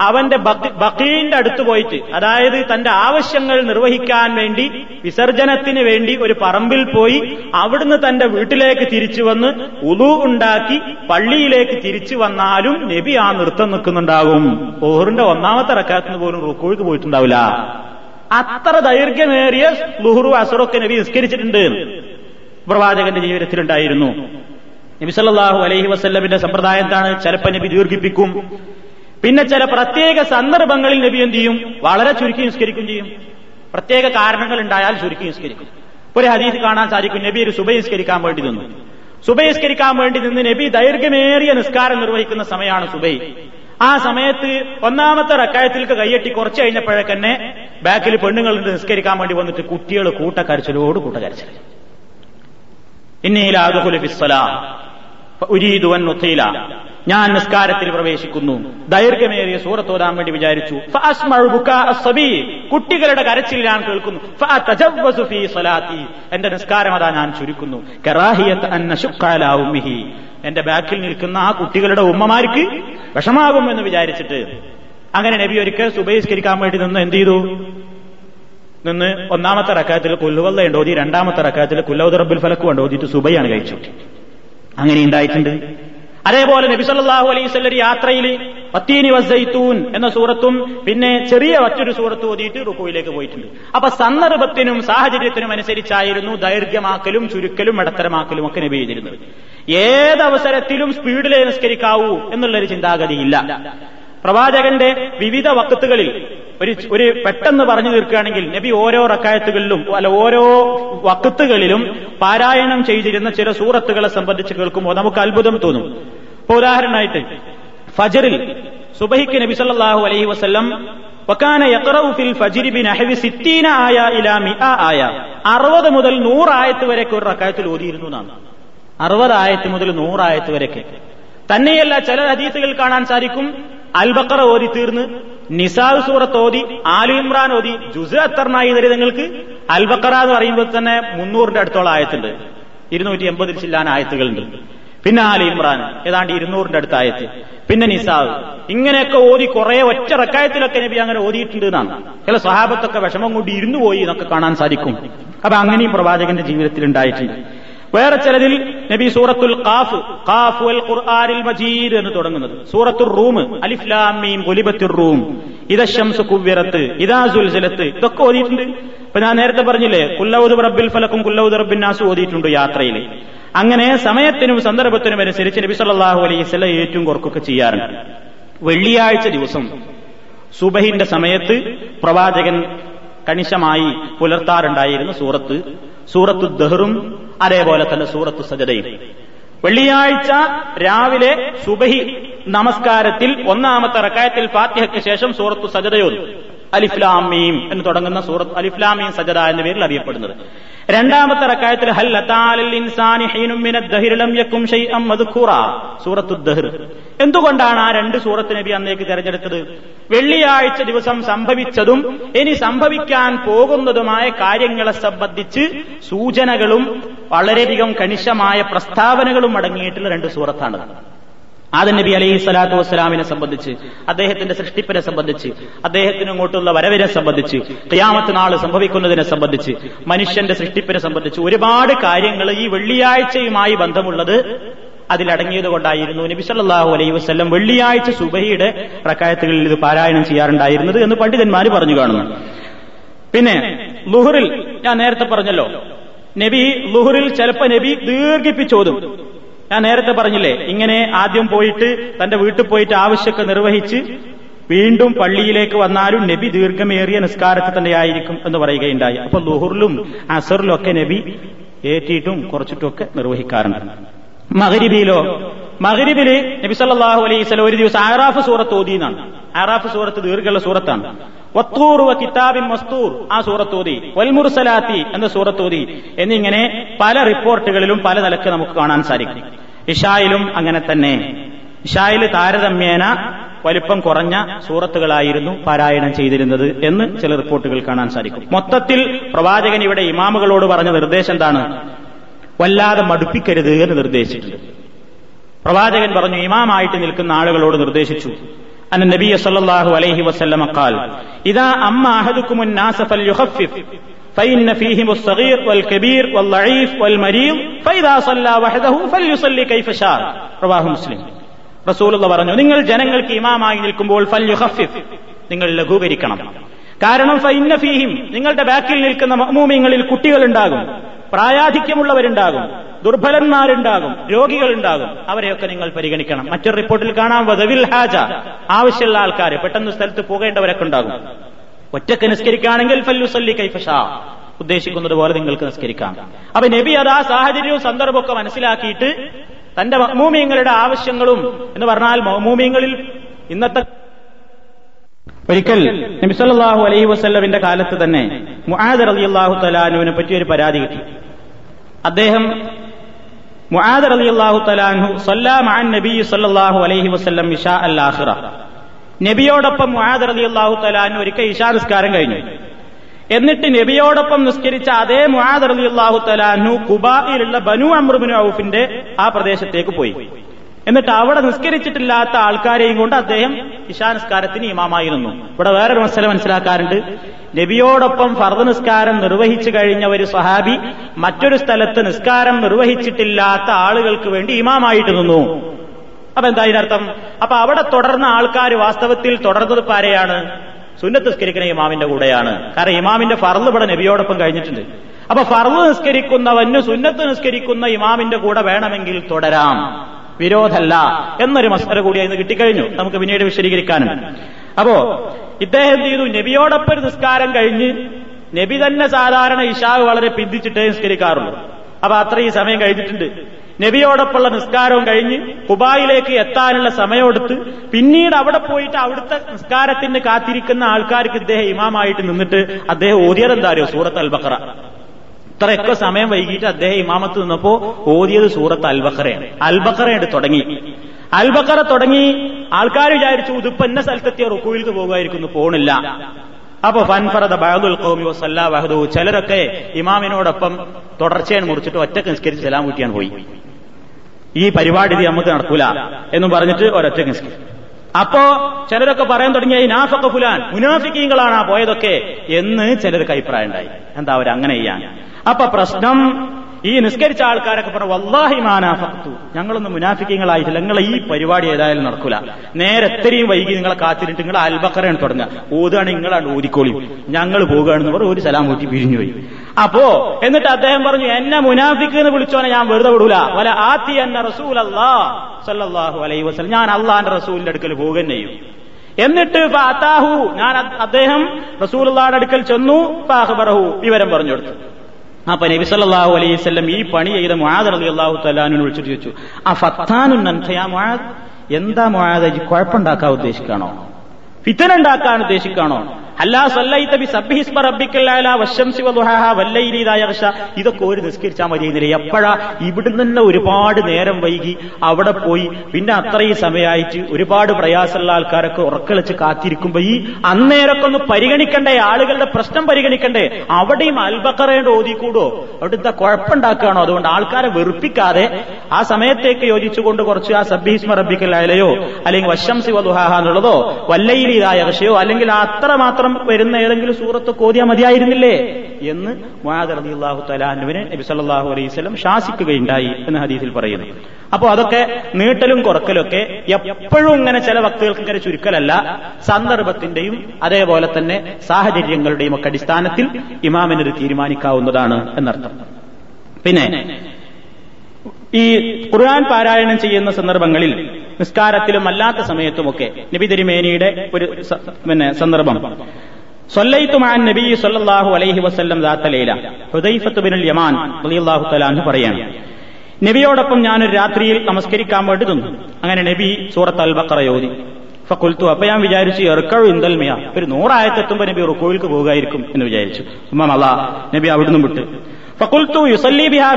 അവന്റെ ബക്കീന്റെ അടുത്ത് പോയിട്ട് അതായത് തന്റെ ആവശ്യങ്ങൾ നിർവഹിക്കാൻ വേണ്ടി വിസർജനത്തിന് വേണ്ടി ഒരു പറമ്പിൽ പോയി അവിടുന്ന് തന്റെ വീട്ടിലേക്ക് തിരിച്ചു വന്ന് ഉതു ഉണ്ടാക്കി പള്ളിയിലേക്ക് തിരിച്ചു വന്നാലും നബി ആ നൃത്തം നിൽക്കുന്നുണ്ടാകും. ഓഹറിന്റെ ഒന്നാമത്തെ റക്കാത്തിന് പോലും റുക്കോഴിക്ക് പോയിട്ടുണ്ടാവില്ല. അത്ര ദൈർഘ്യമേറിയ ലുഹുറു അസുറൊക്കെ നബി നിസ്കരിച്ചിട്ടുണ്ട്. പ്രവാചകന്റെ ജീവിതത്തിലുണ്ടായിരുന്നു. നബി സല്ലാഹു അലൈഹി വസ്ല്ലമിന്റെ സമ്പ്രദായം എന്താണ്? ചിലപ്പോ നബി ദീർഘിപ്പിക്കും. പിന്നെ ചില പ്രത്യേക സന്ദർഭങ്ങളിൽ നബി എന്ത് ചെയ്യും? വളരെ ചുരുക്കി നിസ്കരിക്കും ചെയ്യും. പ്രത്യേക കാരണങ്ങൾ ഉണ്ടായാൽ ചുരുക്കി നിസ്കരിക്കും. ഒരു ഹദീസ് കാണാൻ സാധിക്കും. നബി ഒരു സുബൈ നിസ്കരിക്കാൻ വേണ്ടി നിന്നു. സുബൈ നിസ്കരിക്കാൻ വേണ്ടി നിന്ന് നബി ദൈർഘ്യമേറിയ നിസ്കാരം നിർവഹിക്കുന്ന സമയമാണ് സുബൈ. ആ സമയത്ത് ഒന്നാമത്തെ റക്കായത്തിലേക്ക് കൈയെട്ടി കുറച്ച് കഴിഞ്ഞപ്പോഴേക്കന്നെ ബാക്കിൽ പെണ്ണുങ്ങൾ നിസ്കരിക്കാൻ വേണ്ടി വന്നിട്ട് കുട്ടികൾ കൂട്ടക്കരച്ചിലോട് കൂട്ടക്കരച്ചിൽ. ഉരീദുവൻ ഞാൻ നിസ്കാരത്തിൽ പ്രവേശിക്കുന്നു. ദൈർഘ്യമേറിയ സൂറത്തോടാൻ വേണ്ടി വിചാരിച്ചു. കുട്ടികളുടെ കരച്ചിൽ ഞാൻ കേൾക്കുന്നു. എന്റെ നിസ്കാരം അതാ ഞാൻ ചുരുക്കുന്നു. എന്റെ ബാക്കിൽ നിൽക്കുന്ന ആ കുട്ടികളുടെ ഉമ്മമാർക്ക് വിഷമാകും എന്ന് വിചാരിച്ചിട്ട് അങ്ങനെ നബി ഒരിക്കൽ സുബഹിസ്കരിക്കാൻ വേണ്ടി നിന്ന് എന്ത് ചെയ്തു? നിന്ന് ഒന്നാമത്തെ റക്കാത്തിൽ കുല്ലുവല്ല ഓതി രണ്ടാമത്തെ റക്കാത്തിൽ കുല്ലൗദ് റബ്ബുൽ ഫലക്കും ഉണ്ട് ഓതിയിട്ട് സുബൈയാണ് കഴിച്ചു. അങ്ങനെ ഉണ്ടായിട്ടുണ്ട് അതേപോലെ നബിസല്ലാഹു വസല്ലം യാത്രയിൽ പത്തീനി വസൈത്തൂൻ എന്ന സൂറത്തും പിന്നെ ചെറിയ മറ്റൊരു സൂറത്തും ഓതിയിട്ട് റുക്കുവിലേക്ക് പോയിട്ടുണ്ട്. അപ്പൊ സന്ദർഭത്തിനും സാഹചര്യത്തിനും അനുസരിച്ചായിരുന്നു ദൈർഘ്യമാക്കലും ചുരുക്കലും ഇടത്തരമാക്കലും ഒക്കെ നബി ചെയ്തിരുന്നത് ഏതവസരത്തിലും സ്പീഡിലെ നിസ്കരിക്കാവൂ എന്നുള്ളൊരു ചിന്താഗതിയില്ല. പ്രവാചകന്റെ വിവിധ വക്കത്തുകളിൽ ഒരു ഒരു പെട്ടെന്ന് പറഞ്ഞു തീർക്കുകയാണെങ്കിൽ നബി ഓരോ റക്കായത്തുകളിലും അല്ല ഓരോ വക്കത്തുകളിലും പാരായണം ചെയ്തിരുന്ന ചില സൂറത്തുകളെ സംബന്ധിച്ച് കേൾക്കുമ്പോൾ നമുക്ക് അത്ഭുതം തോന്നും. ഇപ്പൊ ഉദാഹരണമായിട്ട് ഫജറിൽ സുബഹിക്ക് നബി സല്ലാഹു അലൈഹി വസ്ലം വക്കാന ഫിൽ സിത്തീന ആയ ഇലാ ആയ അറുപത് മുതൽ നൂറായത്ത് വരെയൊക്കെ ഒരു റക്കായത്തിൽ ഓതിയിരുന്നു എന്നാണ്. അറുപതായത്ത് മുതൽ നൂറായത്ത് വരെയൊക്കെ. തന്നെയല്ല ചില ഹദീസുകൾ കാണാൻ സാധിക്കും. അൽബക്കറ ഓതി തീർന്ന് നിസാദ് സൂറത്ത് ഓതി ആലു ഇമ്രാൻ ഓതി ജുസ് അത്തറിനായി നിങ്ങൾക്ക് അൽബക്കറ എന്ന് പറയുമ്പോൾ തന്നെ മുന്നൂറിന്റെ അടുത്തോളം ആയത്തുണ്ട്. ഇരുന്നൂറ്റി എൺപതിൽ ചില്ലാൻ ആയത്തുകളുണ്ട്. പിന്നെ ആലി ഇമ്രാൻ ഏതാണ്ട് ഇരുന്നൂറിന്റെ അടുത്ത ആയത്ത് പിന്നെ നിസാദ് ഇങ്ങനെയൊക്കെ ഓതി കുറെ ഒറ്റ റക്കായത്തിലൊക്കെ നബി അങ്ങനെ ഓതിയിട്ടുണ്ട് എന്നാണ്. ചില സ്വഹാബത്തൊക്കെ വിഷമം കൊണ്ട് ഇരുന്നു പോയി എന്നൊക്കെ കാണാൻ സാധിക്കും. അപ്പൊ അങ്ങനെയും പ്രവാചകന്റെ ജീവിതത്തിൽ ഉണ്ടായിട്ടുണ്ട്. വേറെ ചിലതിൽ നബി സൂറത്തുൽ കാഫ് കാഫ് വൽ ഖുർആനിൽ മജീദ് എന്ന് തുടങ്ങുന്നത്. സൂറത്തുൽ റൂം അലിഫ്ലാമീം ഗുലിബത്തുർ റൂം. ഇദ ശംസു കുവ്വിറത്ത് ഇദാ സുൽസിലത്ത് ഇതൊക്കെ ഓതിയിട്ടുണ്ട്. ഇപ്പൊ ഞാൻ നേരത്തെ പറഞ്ഞില്ലേ കുല്ലൌദ് റബ്ബിൽ ഫലക്കും കുല്ലൌദ് റബ്ബിൻ നാസ് ഓതിയിട്ടുണ്ട് യാത്രയിൽ അങ്ങനെ സമയത്തിനും സന്ദർഭത്തിനും അനുസരിച്ച് നബി സല്ലല്ലാഹു അലൈഹി സ്വല ഏറ്റവും കുറക്കൊക്കെ ചെയ്യാറുണ്ട്. വെള്ളിയാഴ്ച ദിവസം സുബഹിന്റെ സമയത്ത് പ്രവാചകൻ കണിശമായി പുലർത്താറുണ്ടായിരുന്ന സൂറത്ത് സൂറത്തു ദഹറും അതേപോലെ തന്നെ സൂറത്തു സജതയും വെള്ളിയാഴ്ച രാവിലെ സുബഹി നമസ്കാരത്തിൽ ഒന്നാമത്തെ റക്കായത്തിൽ ഫാത്തിഹയ്ക്ക് ശേഷം സൂറത്തു സജതയോതും അലിഫ്ലാമീം എന്ന് തുടങ്ങുന്ന സൂറത്ത് അലിഫ്ലാമീം സജദ എന്ന പേരിൽ അറിയപ്പെടുന്നത്. രണ്ടാമത്തെ റക്കായത്തിൽ എന്തുകൊണ്ടാണ് ആ രണ്ട് സൂറത്ത് നബി അന്നേക്ക് തെരഞ്ഞെടുത്തത്? വെള്ളിയാഴ്ച ദിവസം സംഭവിച്ചതും ഇനി സംഭവിക്കാൻ പോകുന്നതുമായ കാര്യങ്ങളെ സംബന്ധിച്ച് സൂചനകളും വളരെയധികം കണിശമായ പ്രസ്താവനകളും അടങ്ങിയിട്ടുള്ള രണ്ട് സൂറത്താണ് ആദൻ നബി അലൈഹി സ്വലാത്തു വസ്സലാമിനെ സംബന്ധിച്ച് അദ്ദേഹത്തിന്റെ സൃഷ്ടിപ്പിനെ സംബന്ധിച്ച് അദ്ദേഹത്തിന് ഇങ്ങോട്ടുള്ള വരവിനെ സംബന്ധിച്ച് ക്രിയാമത്ത് നാൾ സംഭവിക്കുന്നതിനെ സംബന്ധിച്ച് മനുഷ്യന്റെ സൃഷ്ടിപ്പിനെ സംബന്ധിച്ച് ഒരുപാട് കാര്യങ്ങൾ ഈ വെള്ളിയാഴ്ചയുമായി ബന്ധമുള്ളത് അതിലടങ്ങിയത് കൊണ്ടായിരുന്നു നബി സല്ലല്ലാഹു അലൈഹി വസ്ലം വെള്ളിയാഴ്ച സുബഹിയുടെ പ്രക്കായത്തുകളിൽ ഇത് പാരായണം ചെയ്യാറുണ്ടായിരുന്നത് എന്ന് പണ്ഡിതന്മാർ പറഞ്ഞു കാണുന്നു. പിന്നെ ലുഹറിൽ ഞാൻ നേരത്തെ പറഞ്ഞല്ലോ നബി ലുഹറിൽ ചിലപ്പോ നബി ദീർഘിപ്പിച്ചോതും. ഞാൻ നേരത്തെ പറഞ്ഞില്ലേ ഇങ്ങനെ ആദ്യം പോയിട്ട് തന്റെ വീട്ടിൽ പോയിട്ട് ആവശ്യമൊക്കെ നിർവഹിച്ച് വീണ്ടും പള്ളിയിലേക്ക് വന്നാലും നബി ദീർഘമേറിയ നിസ്കാരത്തിൽ തന്നെയായിരിക്കും എന്ന് പറയുകയുണ്ടായി. അപ്പൊ ലുഹുറിലും അസറിലും ഒക്കെ നബി ഏറ്റിയിട്ടും കുറച്ചിട്ടും ഒക്കെ നിർവഹിക്കാറുണ്ട്. മകരിബിയിലോ മകരിബിൽ നബി സല്ലല്ലാഹു അലൈഹി വസല്ലം ഒരു ദിവസം ആറാഫ് സൂറത്ത് ഓതി എന്നാണ് ആറാഫ് സൂറത്ത് ദീർഘമുള്ള സൂറത്താണ്. കിതാബിൻ മസ്തൂർ ആ സൂറത്തോതി വൽമുർസലാത്തി എന്ന സൂറത്തോതി എന്നിങ്ങനെ പല റിപ്പോർട്ടുകളിലും പല നിലയ്ക്ക് നമുക്ക് കാണാൻ സാധിക്കും. ഇഷായിലും അങ്ങനെ തന്നെ. ഇഷായിൽ താരതമ്യേന വലിപ്പം കുറഞ്ഞ സൂറത്തുകളായിരുന്നു പാരായണം ചെയ്തിരുന്നത് എന്ന് ചില റിപ്പോർട്ടുകൾ കാണാൻ സാധിക്കും. മൊത്തത്തിൽ പ്രവാചകൻ ഇവിടെ ഇമാമുകളോട് പറഞ്ഞ നിർദ്ദേശം എന്താണ്? വല്ലാതെ മടുപ്പിക്കരുത് എന്ന് നിർദ്ദേശിച്ചിട്ടുണ്ട്. പ്രവാചകൻ പറഞ്ഞു ഇമാമായിട്ട് നിൽക്കുന്ന ആളുകളോട് നിർദ്ദേശിച്ചു أن النبي صلى الله عليه وسلم قال إذا أما أحدكم الناس فليخفف فإن فيهم الصغير والكبير والضعيف والمريض فإذا صلى وحده فليصلي كيف شاء رواه مسلم റസൂലുള്ള പറഞ്ഞു നിങ്ങൾ ജനങ്ങൾക്ക് ഇമാമായി നിൽക്കുമ്പോൾ ഫല്യുഖഫിഫ് നിങ്ങൾ ലഘൂകരിക്കണം കാരണം ഫൈന്ന ഫീഹിം നിങ്ങളുടെ ബാക്കിൽ നിൽക്കുന്ന മഅ്മൂമിങ്ങളിൽ കുട്ടികളുണ്ടാകും പ്രായാധിക്യമുള്ളവരുണ്ടാകും. ദുർബലന്മാരുണ്ടാകും. രോഗികളുണ്ടാകും. അവരെയൊക്കെ നിങ്ങൾ പരിഗണിക്കണം. മറ്റൊരു റിപ്പോർട്ടിൽ കാണാം. വധവിൽ ഹാജ. ആവശ്യമുള്ള ആൾക്കാർ പെട്ടെന്ന് സ്ഥലത്ത് പോകേണ്ടവരൊക്കെ ഉണ്ടാകും. ഒറ്റയ്ക്ക് നിസ്കരിക്കുകയാണെങ്കിൽ ഫല്ലുസല്ലി കൈഫഷാ ഉദ്ദേശിക്കുന്നത് പോലെ നിങ്ങൾക്ക് നിസ്കരിക്കാം. അപ്പൊ നബി അത് ആ സാഹചര്യവും സന്ദർഭമൊക്കെ മനസ്സിലാക്കിയിട്ട് തന്റെ മൂമിയങ്ങളുടെ ആവശ്യങ്ങളും എന്ന് പറഞ്ഞാൽ മൂമിയങ്ങളിൽ ഇന്നത്തെ ഒരിക്കൽ നബിസല്ലാഹു അലൈഹി വസ്ല്ലമിന്റെ കാലത്ത് തന്നെ മുആദ് അള്ളാഹു തലാനുവിനെ പറ്റി ഒരു പരാതി കിട്ടി. അദ്ദേഹം മുആദ് അള്ളാഹു തലാൻഹു സല്ലാൻ നബി സല്ലാഹു അലൈഹി വസ്ല്ലം ഇഷാ അൽ ആഹിറ നബിയോടൊപ്പം മുആദ് അള്ളാഹു തലാനു ഒരിക്കൽ ഇഷാ നിസ്കാരം കഴിഞ്ഞു. എന്നിട്ട് നബിയോടൊപ്പം നിസ്കരിച്ച അതേ മുആദ് അള്ളാഹു തലാനു കുബായിലുള്ള ബനു അമ്രുബിൻ ഔഫിന്റെ ആ പ്രദേശത്തേക്ക് പോയി. എന്നിട്ട് അവിടെ നിസ്കരിച്ചിട്ടില്ലാത്ത ആൾക്കാരെയും കൊണ്ട് അദ്ദേഹം ഇശാനിസ്കാരത്തിന് ഇമാമായിരുന്നു. ഇവിടെ വേറൊരു മസല മനസ്സിലാക്കാറുണ്ട്. നബിയോടൊപ്പം ഫർദ് നിസ്കാരം നിർവഹിച്ചു കഴിഞ്ഞ ഒരു സ്വഹാബി മറ്റൊരു സ്ഥലത്ത് നിസ്കാരം നിർവഹിച്ചിട്ടില്ലാത്ത ആളുകൾക്ക് വേണ്ടി ഇമാമായിട്ട് നിന്നു. അപ്പൊ എന്താ ഇതിനർത്ഥം? അപ്പൊ അവിടെ തുടർന്ന ആൾക്കാർ വാസ്തവത്തിൽ തുടർന്നത് പാരെയാണ് സുന്നത്ത് നിസ്കരിക്കുന്ന ഇമാമിന്റെ കൂടെയാണ്. കാരണം ഇമാമിന്റെ ഫർദ് ഇവിടെ നബിയോടൊപ്പം കഴിഞ്ഞിട്ടുണ്ട്. അപ്പൊ ഫർദ് നിസ്കരിക്കുന്നവന് സുന്നത്ത് നിസ്കരിക്കുന്ന ഇമാമിന്റെ കൂടെ വേണമെങ്കിൽ തുടരാം. വിരോധമല്ല എന്നൊരു മസ്തര കൂടി അതിന് കിട്ടിക്കഴിഞ്ഞു. നമുക്ക് പിന്നീട് വിശദീകരിക്കാനുണ്ട് അപ്പോ ഇദ്ദേഹം ചെയ്തു? നബിയോടൊപ്പം നിസ്കാരം കഴിഞ്ഞ് നബി തന്നെ സാധാരണ ഇഷാവ് വളരെ പിന്തിച്ചിട്ടേ നിസ്കരിക്കാറുള്ളൂ. അപ്പൊ അത്രയും സമയം കഴിഞ്ഞിട്ടുണ്ട്. നബിയോടൊപ്പമുള്ള നിസ്കാരവും കഴിഞ്ഞ് കുബായിലേക്ക് എത്താനുള്ള സമയമെടുത്ത് പിന്നീട് അവിടെ പോയിട്ട് അവിടുത്തെ നിസ്കാരത്തിന് കാത്തിരിക്കുന്ന ആൾക്കാർക്ക് ഇദ്ദേഹം ഇമാമായിട്ട് നിന്നിട്ട് അദ്ദേഹം ഓതിയത് എന്താരോ സൂറത്ത് അൽബക്കറ ഇത്രയൊക്കെ സമയം വൈകിട്ട് അദ്ദേഹം ഇമാമത്ത് നിന്നപ്പോ ഓതിയത് സൂറത്ത് അൽബക്കറയാണ് അൽബക്കറയാണ് തുടങ്ങി. അൽബക്കറ തുടങ്ങി. ആൾക്കാർ വിചാരിച്ചു ഇതിപ്പോ എന്ന സ്ഥലത്തെത്തിയ റുക്കുവിൽക്ക് പോകുമായിരിക്കുന്നു പോണില്ല. അപ്പൊ ഫൻഫറദ ബഹദുൽ കോമി വസല്ലാ ബഹദു ചിലരൊക്കെ ഇമാമിനോടൊപ്പം തുടർച്ചയാണ് മുറിച്ചിട്ട് ഒറ്റയ്ക്ക് നിസ്കരിച്ച് സലാം കൂട്ടിയാണ് പോയി. ഈ പരിപാടി നമുക്ക് നടക്കൂല എന്നും പറഞ്ഞിട്ട് ഒരൊറ്റ നിസ്കരിച്ചു അപ്പോ ചിലരൊക്കെ പറയാൻ തുടങ്ങിയ നാഫക്ക ഫുലാൻ മുനാഫിക്കീങ്ങളാണ് ആ പോയതൊക്കെ. എന്ന് ചിലർക്ക് അഭിപ്രായം ഉണ്ടായി. എന്താ അവർ അങ്ങനെ ചെയ്യാൻ? അപ്പൊ പ്രശ്നം ഈ നിസ്കരിച്ച ആൾക്കാരൊക്കെ പറഞ്ഞു വല്ലാഹി മാനാഫത്തു ഞങ്ങളൊന്നും മുനാഫിക്കങ്ങളായിട്ടില്ല നിങ്ങളെ ഈ പരിപാടി ഏതായാലും നടക്കൂല. നേരെ എത്രയും വൈകി നിങ്ങളെ കാത്തിരിട്ട് നിങ്ങൾ അൽബക്കറയാണ് തുടങ്ങുക. ഓതാണ് നിങ്ങളാണ് ഊതിക്കോളി. ഞങ്ങൾ പോകുകയാണെന്ന് പറഞ്ഞു ഒരു സലാം കൂട്ടി പിരിഞ്ഞുപോയി അപ്പോ എന്നിട്ട് അദ്ദേഹം പറഞ്ഞു എന്നെ മുനാഫിക്ക് എന്ന് വിളിച്ചോനെ ഞാൻ വെറുതെ വിടൂല. വല ആത്തി എന്ന റസൂൽ അള്ളാഹു അലൈ വസ്ലം ഞാൻ അള്ളാന്റെ റസൂലിന്റെ അടുക്കൽ പോകുകയും ചെയ്യും. എന്നിട്ട് ഫാത്താഹു ഞാൻ അദ്ദേഹം റസൂലുള്ളാന്റെ അടുക്കൽ ചെന്നു. ഫാഹബറഹു വിവരം പറഞ്ഞു കൊടുത്തു. അപ്പൊ നബി സല്ലാഹു അലൈഹി ഈ പണി ചെയ്ത മുഹാദ് അലി അള്ളാഹു തലാനു വിളിച്ചിട്ട് ചോദിച്ചു ആ ഫത്താനു നന്ധയാ മുആദ്? എന്താ മുഴാദ് കുഴപ്പമുണ്ടാക്കാൻ ഉദ്ദേശിക്കാണോ ഫിത്തന ഉണ്ടാക്കാൻ ഉദ്ദേശിക്കാണോ ഇതൊക്കെ ഒരു നിസ്കരിച്ചാൽ മതിയെന്നില്ല എപ്പോഴാ? ഇവിടുന്ന് തന്നെ ഒരുപാട് നേരം വൈകി. അവിടെ പോയി. പിന്നെ അത്രയും സമയമായിട്ട് ഒരുപാട് പ്രയാസമുള്ള ആൾക്കാരൊക്കെ ഉറക്കളിച്ച് കാത്തിരിക്കുമ്പോ ഈ അന്നേരൊക്കെ ഒന്ന് പരിഗണിക്കണ്ടേ? ആളുകളുടെ പ്രശ്നം പരിഗണിക്കണ്ടേ? അവിടെയും അൽബക്കറേണ്ട ഓതിക്കൂടോ അവിടെ എന്താ കുഴപ്പമുണ്ടാക്കുകയാണോ? അതുകൊണ്ട് ആൾക്കാരെ വെറുപ്പിക്കാതെ ആ സമയത്തേക്ക് യോജിച്ചുകൊണ്ട് കുറച്ച് ആ സബ്ബീസ്മ റബ്ബിക്കൽ അലയോ അല്ലെങ്കിൽ വശംസി വധുഹാഹ എന്നുള്ളതോ വല്ലയിലിതായ വിഷയോ അല്ലെങ്കിൽ അത്ര മാത്രം വരുന്ന ഏതെങ്കിലും സൂറത്ത് കോതിയാ മതിയായിരുന്നില്ലേ എന്ന് മുആദ് അള്ളാഹു തആലാനുവിനെ നബി സല്ലാഹു അലൈഹി വസല്ലം ശാസിക്കുകയുണ്ടായി എന്ന് ഹദീസിൽ പറയുന്നു. അപ്പോൾ അതൊക്കെ നീട്ടലും കുറക്കലൊക്കെ എപ്പോഴും ഇങ്ങനെ ചില വക്തുകൾക്ക് ഇങ്ങനെ ചുരുക്കലല്ല സന്ദർഭത്തിന്റെയും അതേപോലെ തന്നെ സാഹചര്യങ്ങളുടെയും ഒക്കെ അടിസ്ഥാനത്തിൽ ഇമാമിനത് തീരുമാനിക്കാവുന്നതാണ് എന്നർത്ഥം. പിന്നെ ഈ ഖുർആൻ പാരായണം ചെയ്യുന്ന സന്ദർഭങ്ങളിൽ നിസ്കാരത്തിലും അല്ലാത്ത സമയത്തുമൊക്കെ നബി തിരുമേനിയുടെ ഒരു പിന്നെ സന്ദർഭം. നബി അലൈഹി വസല്ലം യമാൻ പറയാണ്. നബിയോടൊപ്പം ഞാനൊരു രാത്രിയിൽ നമസ്കരിക്കാൻ വേണ്ടി നിന്നു. അങ്ങനെ നബി സൂറത്ത് അൽ ബഖറ യോതി അപ്പൊ ഞാൻ വിചാരിച്ചു എറുക്കഴു ഇന്തൽമയ ഒരു നൂറായത്തെത്തുമ്പോ നബി റുക്കോയിൽക്ക് പോകായിരിക്കും എന്ന് വിചാരിച്ചു. ഉമ്മ നബി അവിടുന്ന് വിട്ട്. ബിഹാ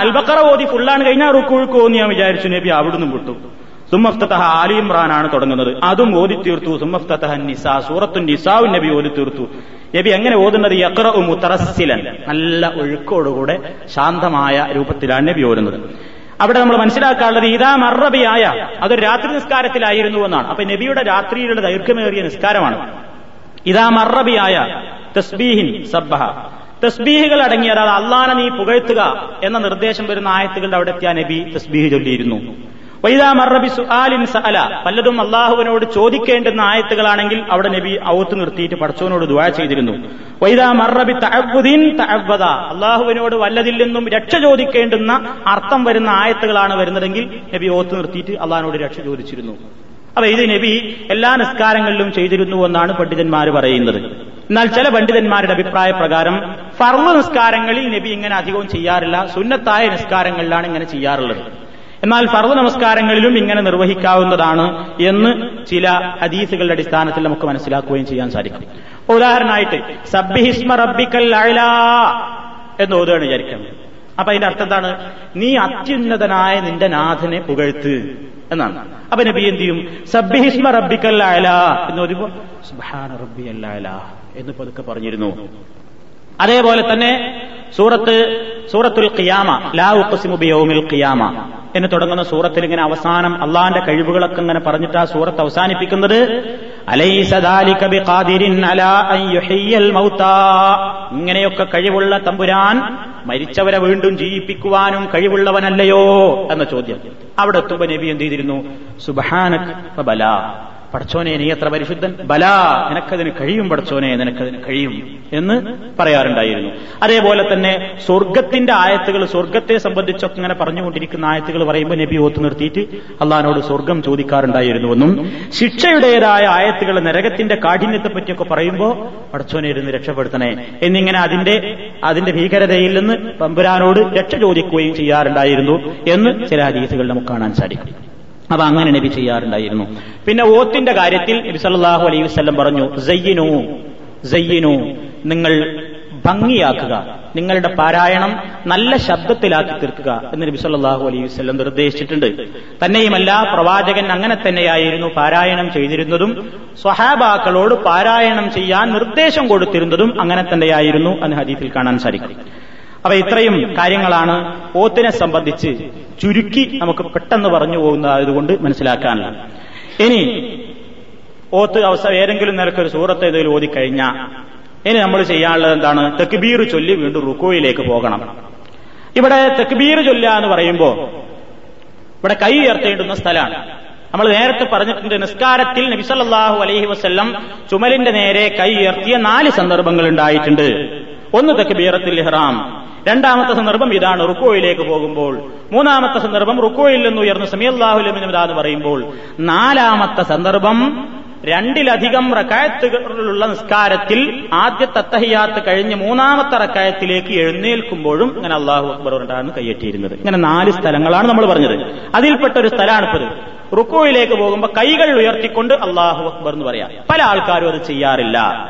അൽബക്കറ ഓതി ഫുള്ളാണ് കഴിഞ്ഞാൽ റുക്കുഴുക്ക് എന്ന് ഞാൻ വിചാരിച്ചു നബി അവിടുന്ന് വിട്ടു. സുമഫ്തഹ ആലി ഇമ്രാനാണ് തുടങ്ങുന്നത്. അതും ഓതി തീർത്തു. സുമഫ്തഹ നിസാ സൂറത്തു നിസാവു നബി ഓതി തീർത്തു. നബി എങ്ങനെ ഓതുന്നത്? യക്റഉ മുത്തറസ്സിലൻ നല്ല ഒഴുക്കോടുകൂടെ ശാന്തമായ രൂപത്തിലാണ് നബി ഓരുന്നത് അവിടെ നമ്മൾ മനസ്സിലാക്കാനുള്ളത് ഇതാ മറബിയായ അതൊരു രാത്രി നിസ്കാരത്തിലായിരുന്നു എന്നാണ്. അപ്പൊ നബിയുടെ രാത്രിയിലുള്ള ദൈർഘ്യമേറിയ നിസ്കാരമാണ്. ഇതാ മറബിയായ തസ്ബീഹിൻ സബ്ബഹ. തസ്ബീഹുകൾ അടങ്ങിയ ഒരാൾ അള്ളാനെ നീ പുകഴ്ത്തുക എന്ന നിർദ്ദേശം വരുന്ന ആയത്തുകളുടെ അവിടെ എത്തിയ നബി തസ്ബീഹ് ചൊല്ലിയിരുന്നു. സഅല. പലതും അള്ളാഹുവിനോട് ചോദിക്കേണ്ടുന്ന ആയത്തുകളാണെങ്കിൽ അവിടെ നബി ഔത്ത് നിർത്തിയിട്ട് പഠിച്ചവനോട് ദുവാ ചെയ്തിരുന്നു. വൈദാ മറബി തഅവ്വുദിൻ തഅബ്ബദ അള്ളാഹുവിനോട് വല്ലതിൽ നിന്നും രക്ഷ ചോദിക്കേണ്ടുന്ന അർത്ഥം വരുന്ന ആയത്തുകളാണ് വരുന്നതെങ്കിൽ നബി ഔത്ത് നിർത്തിയിട്ട് അള്ളാഹിനോട് രക്ഷ ചോദിച്ചിരുന്നു. അപ്പൊ ഇത് നബി എല്ലാ നിസ്കാരങ്ങളിലും ചെയ്തിരുന്നു എന്നാണ് പണ്ഡിതന്മാർ പറയുന്നത്. എന്നാൽ ചില പണ്ഡിതന്മാരുടെ അഭിപ്രായ പ്രകാരം ഫർൾ നിസ്കാരങ്ങളിൽ നബി ഇങ്ങനെ അധികവും ചെയ്യാറില്ല. സുന്നത്തായ നിസ്കാരങ്ങളിലാണ് ഇങ്ങനെ ചെയ്യാറുള്ളത്. എന്നാൽ ഫർദ് നമസ്കാരങ്ങളിലും ഇങ്ങനെ നിർവഹിക്കാവുന്നതാണ് എന്ന് ചില ഹദീസുകളുടെ അടിസ്ഥാനത്തിൽ നമുക്ക് മനസ്സിലാക്കുകയും ചെയ്യാൻ സാധിക്കും. ഉദാഹരണമായിട്ട് സബ്ബിഹിസ്മ റബ്ബിക്കൽ എന്ന് ഓതുകയാണ് വിചാരിക്കാം അപ്പൊ അതിന്റെ അർത്ഥം എന്താണ്? നീ അത്യുന്നതനായ നിന്റെ നാഥനെ പുകഴ്ത്ത് എന്നാണ്. അപ്പൊ നബി എന്ത് ചെയ്യും? സബ്ബിഹിസ്മ റബ്ബിക്കൽ എന്ന് ഓതുമ്പോ സുബ്ഹാന റബ്ബിയൽ അഅ്ലാ എന്ന് പതുക്കെ പറഞ്ഞിരുന്നു. അതേപോലെ തന്നെ സൂറത്ത് സൂറത്തുൽ ഖിയാമ ലാ ഉഖ്സിമു ബിയൗമിൽ ഖിയാമ എന്ന് തുടങ്ങുന്ന സൂറത്തിൽ ഇങ്ങനെ അവസാനം അള്ളാന്റെ കഴിവുകളൊക്കെ ഇങ്ങനെ പറഞ്ഞിട്ട് ആ സൂറത്ത് അവസാനിപ്പിക്കുന്നത് ഇങ്ങനെയൊക്കെ കഴിവുള്ള തമ്പുരാൻ മരിച്ചവരെ വീണ്ടും ജീവിപ്പിക്കുവാനും കഴിവുള്ളവനല്ലയോ എന്ന ചോദ്യം. അവിടെ എത്തുമ്പോ നബി എന്ത് ചെയ്തിരുന്നു? സുബാനക് പടച്ചോനെ നീ എത്ര പരിശുദ്ധൻ? ബലാ നിനക്കതിന് കഴിയും പഠിച്ചോനെ നിനക്കതിന് കഴിയും എന്ന് പറയാറുണ്ടായിരുന്നു. അതേപോലെ തന്നെ സ്വർഗത്തിന്റെ ആയത്തുകൾ സ്വർഗത്തെ സംബന്ധിച്ചൊക്കെ ഇങ്ങനെ പറഞ്ഞുകൊണ്ടിരിക്കുന്ന ആയത്തുകൾ പറയുമ്പോൾ നബി ഓത്ത് നിർത്തിയിട്ട് അള്ളഹാനോട് സ്വർഗം ചോദിക്കാറുണ്ടായിരുന്നുവെന്നും ശിക്ഷയുടേതായ ആയത്തുകൾ നരകത്തിന്റെ കാഠിന്യത്തെ പറ്റിയൊക്കെ പറയുമ്പോൾ പഠിച്ചോനെ ഇരുന്ന് രക്ഷപ്പെടുത്തണേ എന്നിങ്ങനെ അതിന്റെ അതിന്റെ ഭീകരതയിൽ നിന്ന് പമ്പുരാനോട് രക്ഷ ചോദിക്കുകയും ചെയ്യാറുണ്ടായിരുന്നു എന്ന് ചില ഹദീസുകൾ നമുക്ക് കാണാൻ സാധിക്കും. അപ്പൊ അങ്ങനെ നബി ചെയ്യാറുണ്ടായിരുന്നു. പിന്നെ ഓത്തിന്റെ കാര്യത്തിൽ നബി സല്ലാഹു അലൈഹി വസ്ലം പറഞ്ഞു സയ്യിനു സയ്യിനു നിങ്ങൾ ഭംഗിയാക്കുക നിങ്ങളുടെ പാരായണം നല്ല ശബ്ദത്തിലാക്കി തീർക്കുക എന്ന് നബി സല്ലാഹു അലൈഹി വസ്ലം നിർദ്ദേശിച്ചിട്ടുണ്ട്. തന്നെയുമല്ല പ്രവാചകൻ അങ്ങനെ തന്നെയായിരുന്നു പാരായണം ചെയ്തിരുന്നതും സ്വഹാബാക്കളോട് പാരായണം ചെയ്യാൻ നിർദ്ദേശം കൊടുത്തിരുന്നതും അങ്ങനെ തന്നെയായിരുന്നു എന്ന് ഹദീഫിൽ കാണാൻ സാധിക്കും. അപ്പൊ ഇത്രയും കാര്യങ്ങളാണ് ഓത്തിനെ സംബന്ധിച്ച് ചുരുക്കി നമുക്ക് പെട്ടെന്ന് പറഞ്ഞു പോകുന്നതായതുകൊണ്ട് മനസ്സിലാക്കാനുള്ള ഇനി ഓത്ത് അവസ്ഥ ഏതെങ്കിലും ഒരു സൂറത്ത് ഏതെങ്കിലും ഓതിക്കഴിഞ്ഞാൽ ഇനി നമ്മൾ ചെയ്യാനുള്ളത് എന്താണ്? തെക്ബീർ ചൊല്ലി വീണ്ടും റുക്കോയിലേക്ക് പോകണം. ഇവിടെ തെക്ബീർ ചൊല്ല എന്ന് പറയുമ്പോൾ ഇവിടെ കൈ ഉയർത്തേണ്ടുന്ന സ്ഥലമാണ്. നമ്മൾ നേരത്തെ പറഞ്ഞിട്ടുണ്ട് നിസ്കാരത്തിൽ നബിസല്ലാഹു അലൈഹി വസ്ല്ലം ചുമലിന്റെ നേരെ കൈ ഉയർത്തിയ നാല് സന്ദർഭങ്ങൾ ഉണ്ടായിട്ടുണ്ട്. ഒന്ന് തക്ബീറത്തിൽ ഇഹ്റാം രണ്ടാമത്തെ സന്ദർഭം ഇതാണ് റുക്കോയിലേക്ക് പോകുമ്പോൾ. മൂന്നാമത്തെ സന്ദർഭം റുക്കോയിൽ നിന്ന് ഉയർന്ന് സമയല്ലാഹുലമിനിതാ എന്ന് പറയുമ്പോൾ. നാലാമത്തെ സന്ദർഭം രണ്ടിലധികം റക്കായത്തുകളുള്ള നിസ്കാരത്തിൽ ആദ്യത്തെ അത്തഹിയാത്ത് കഴിഞ്ഞ് മൂന്നാമത്തെ റക്കായത്തിലേക്ക് എഴുന്നേൽക്കുമ്പോഴും ഇങ്ങനെ അള്ളാഹു അക്ബർ ഉണ്ടാകുന്നു കൈയെട്ടിയിരുന്നത് ഇങ്ങനെ നാല് സ്ഥലങ്ങളാണ് നമ്മൾ പറഞ്ഞത്. അതിൽപ്പെട്ട ഒരു സ്ഥലമാണിപ്പത്. റുക്കോയിലേക്ക് പോകുമ്പോൾ കൈകൾ ഉയർത്തിക്കൊണ്ട് അള്ളാഹു അക്ബർ എന്ന് പറയാം. പല ആൾക്കാരും അത് ചെയ്യാറില്ല.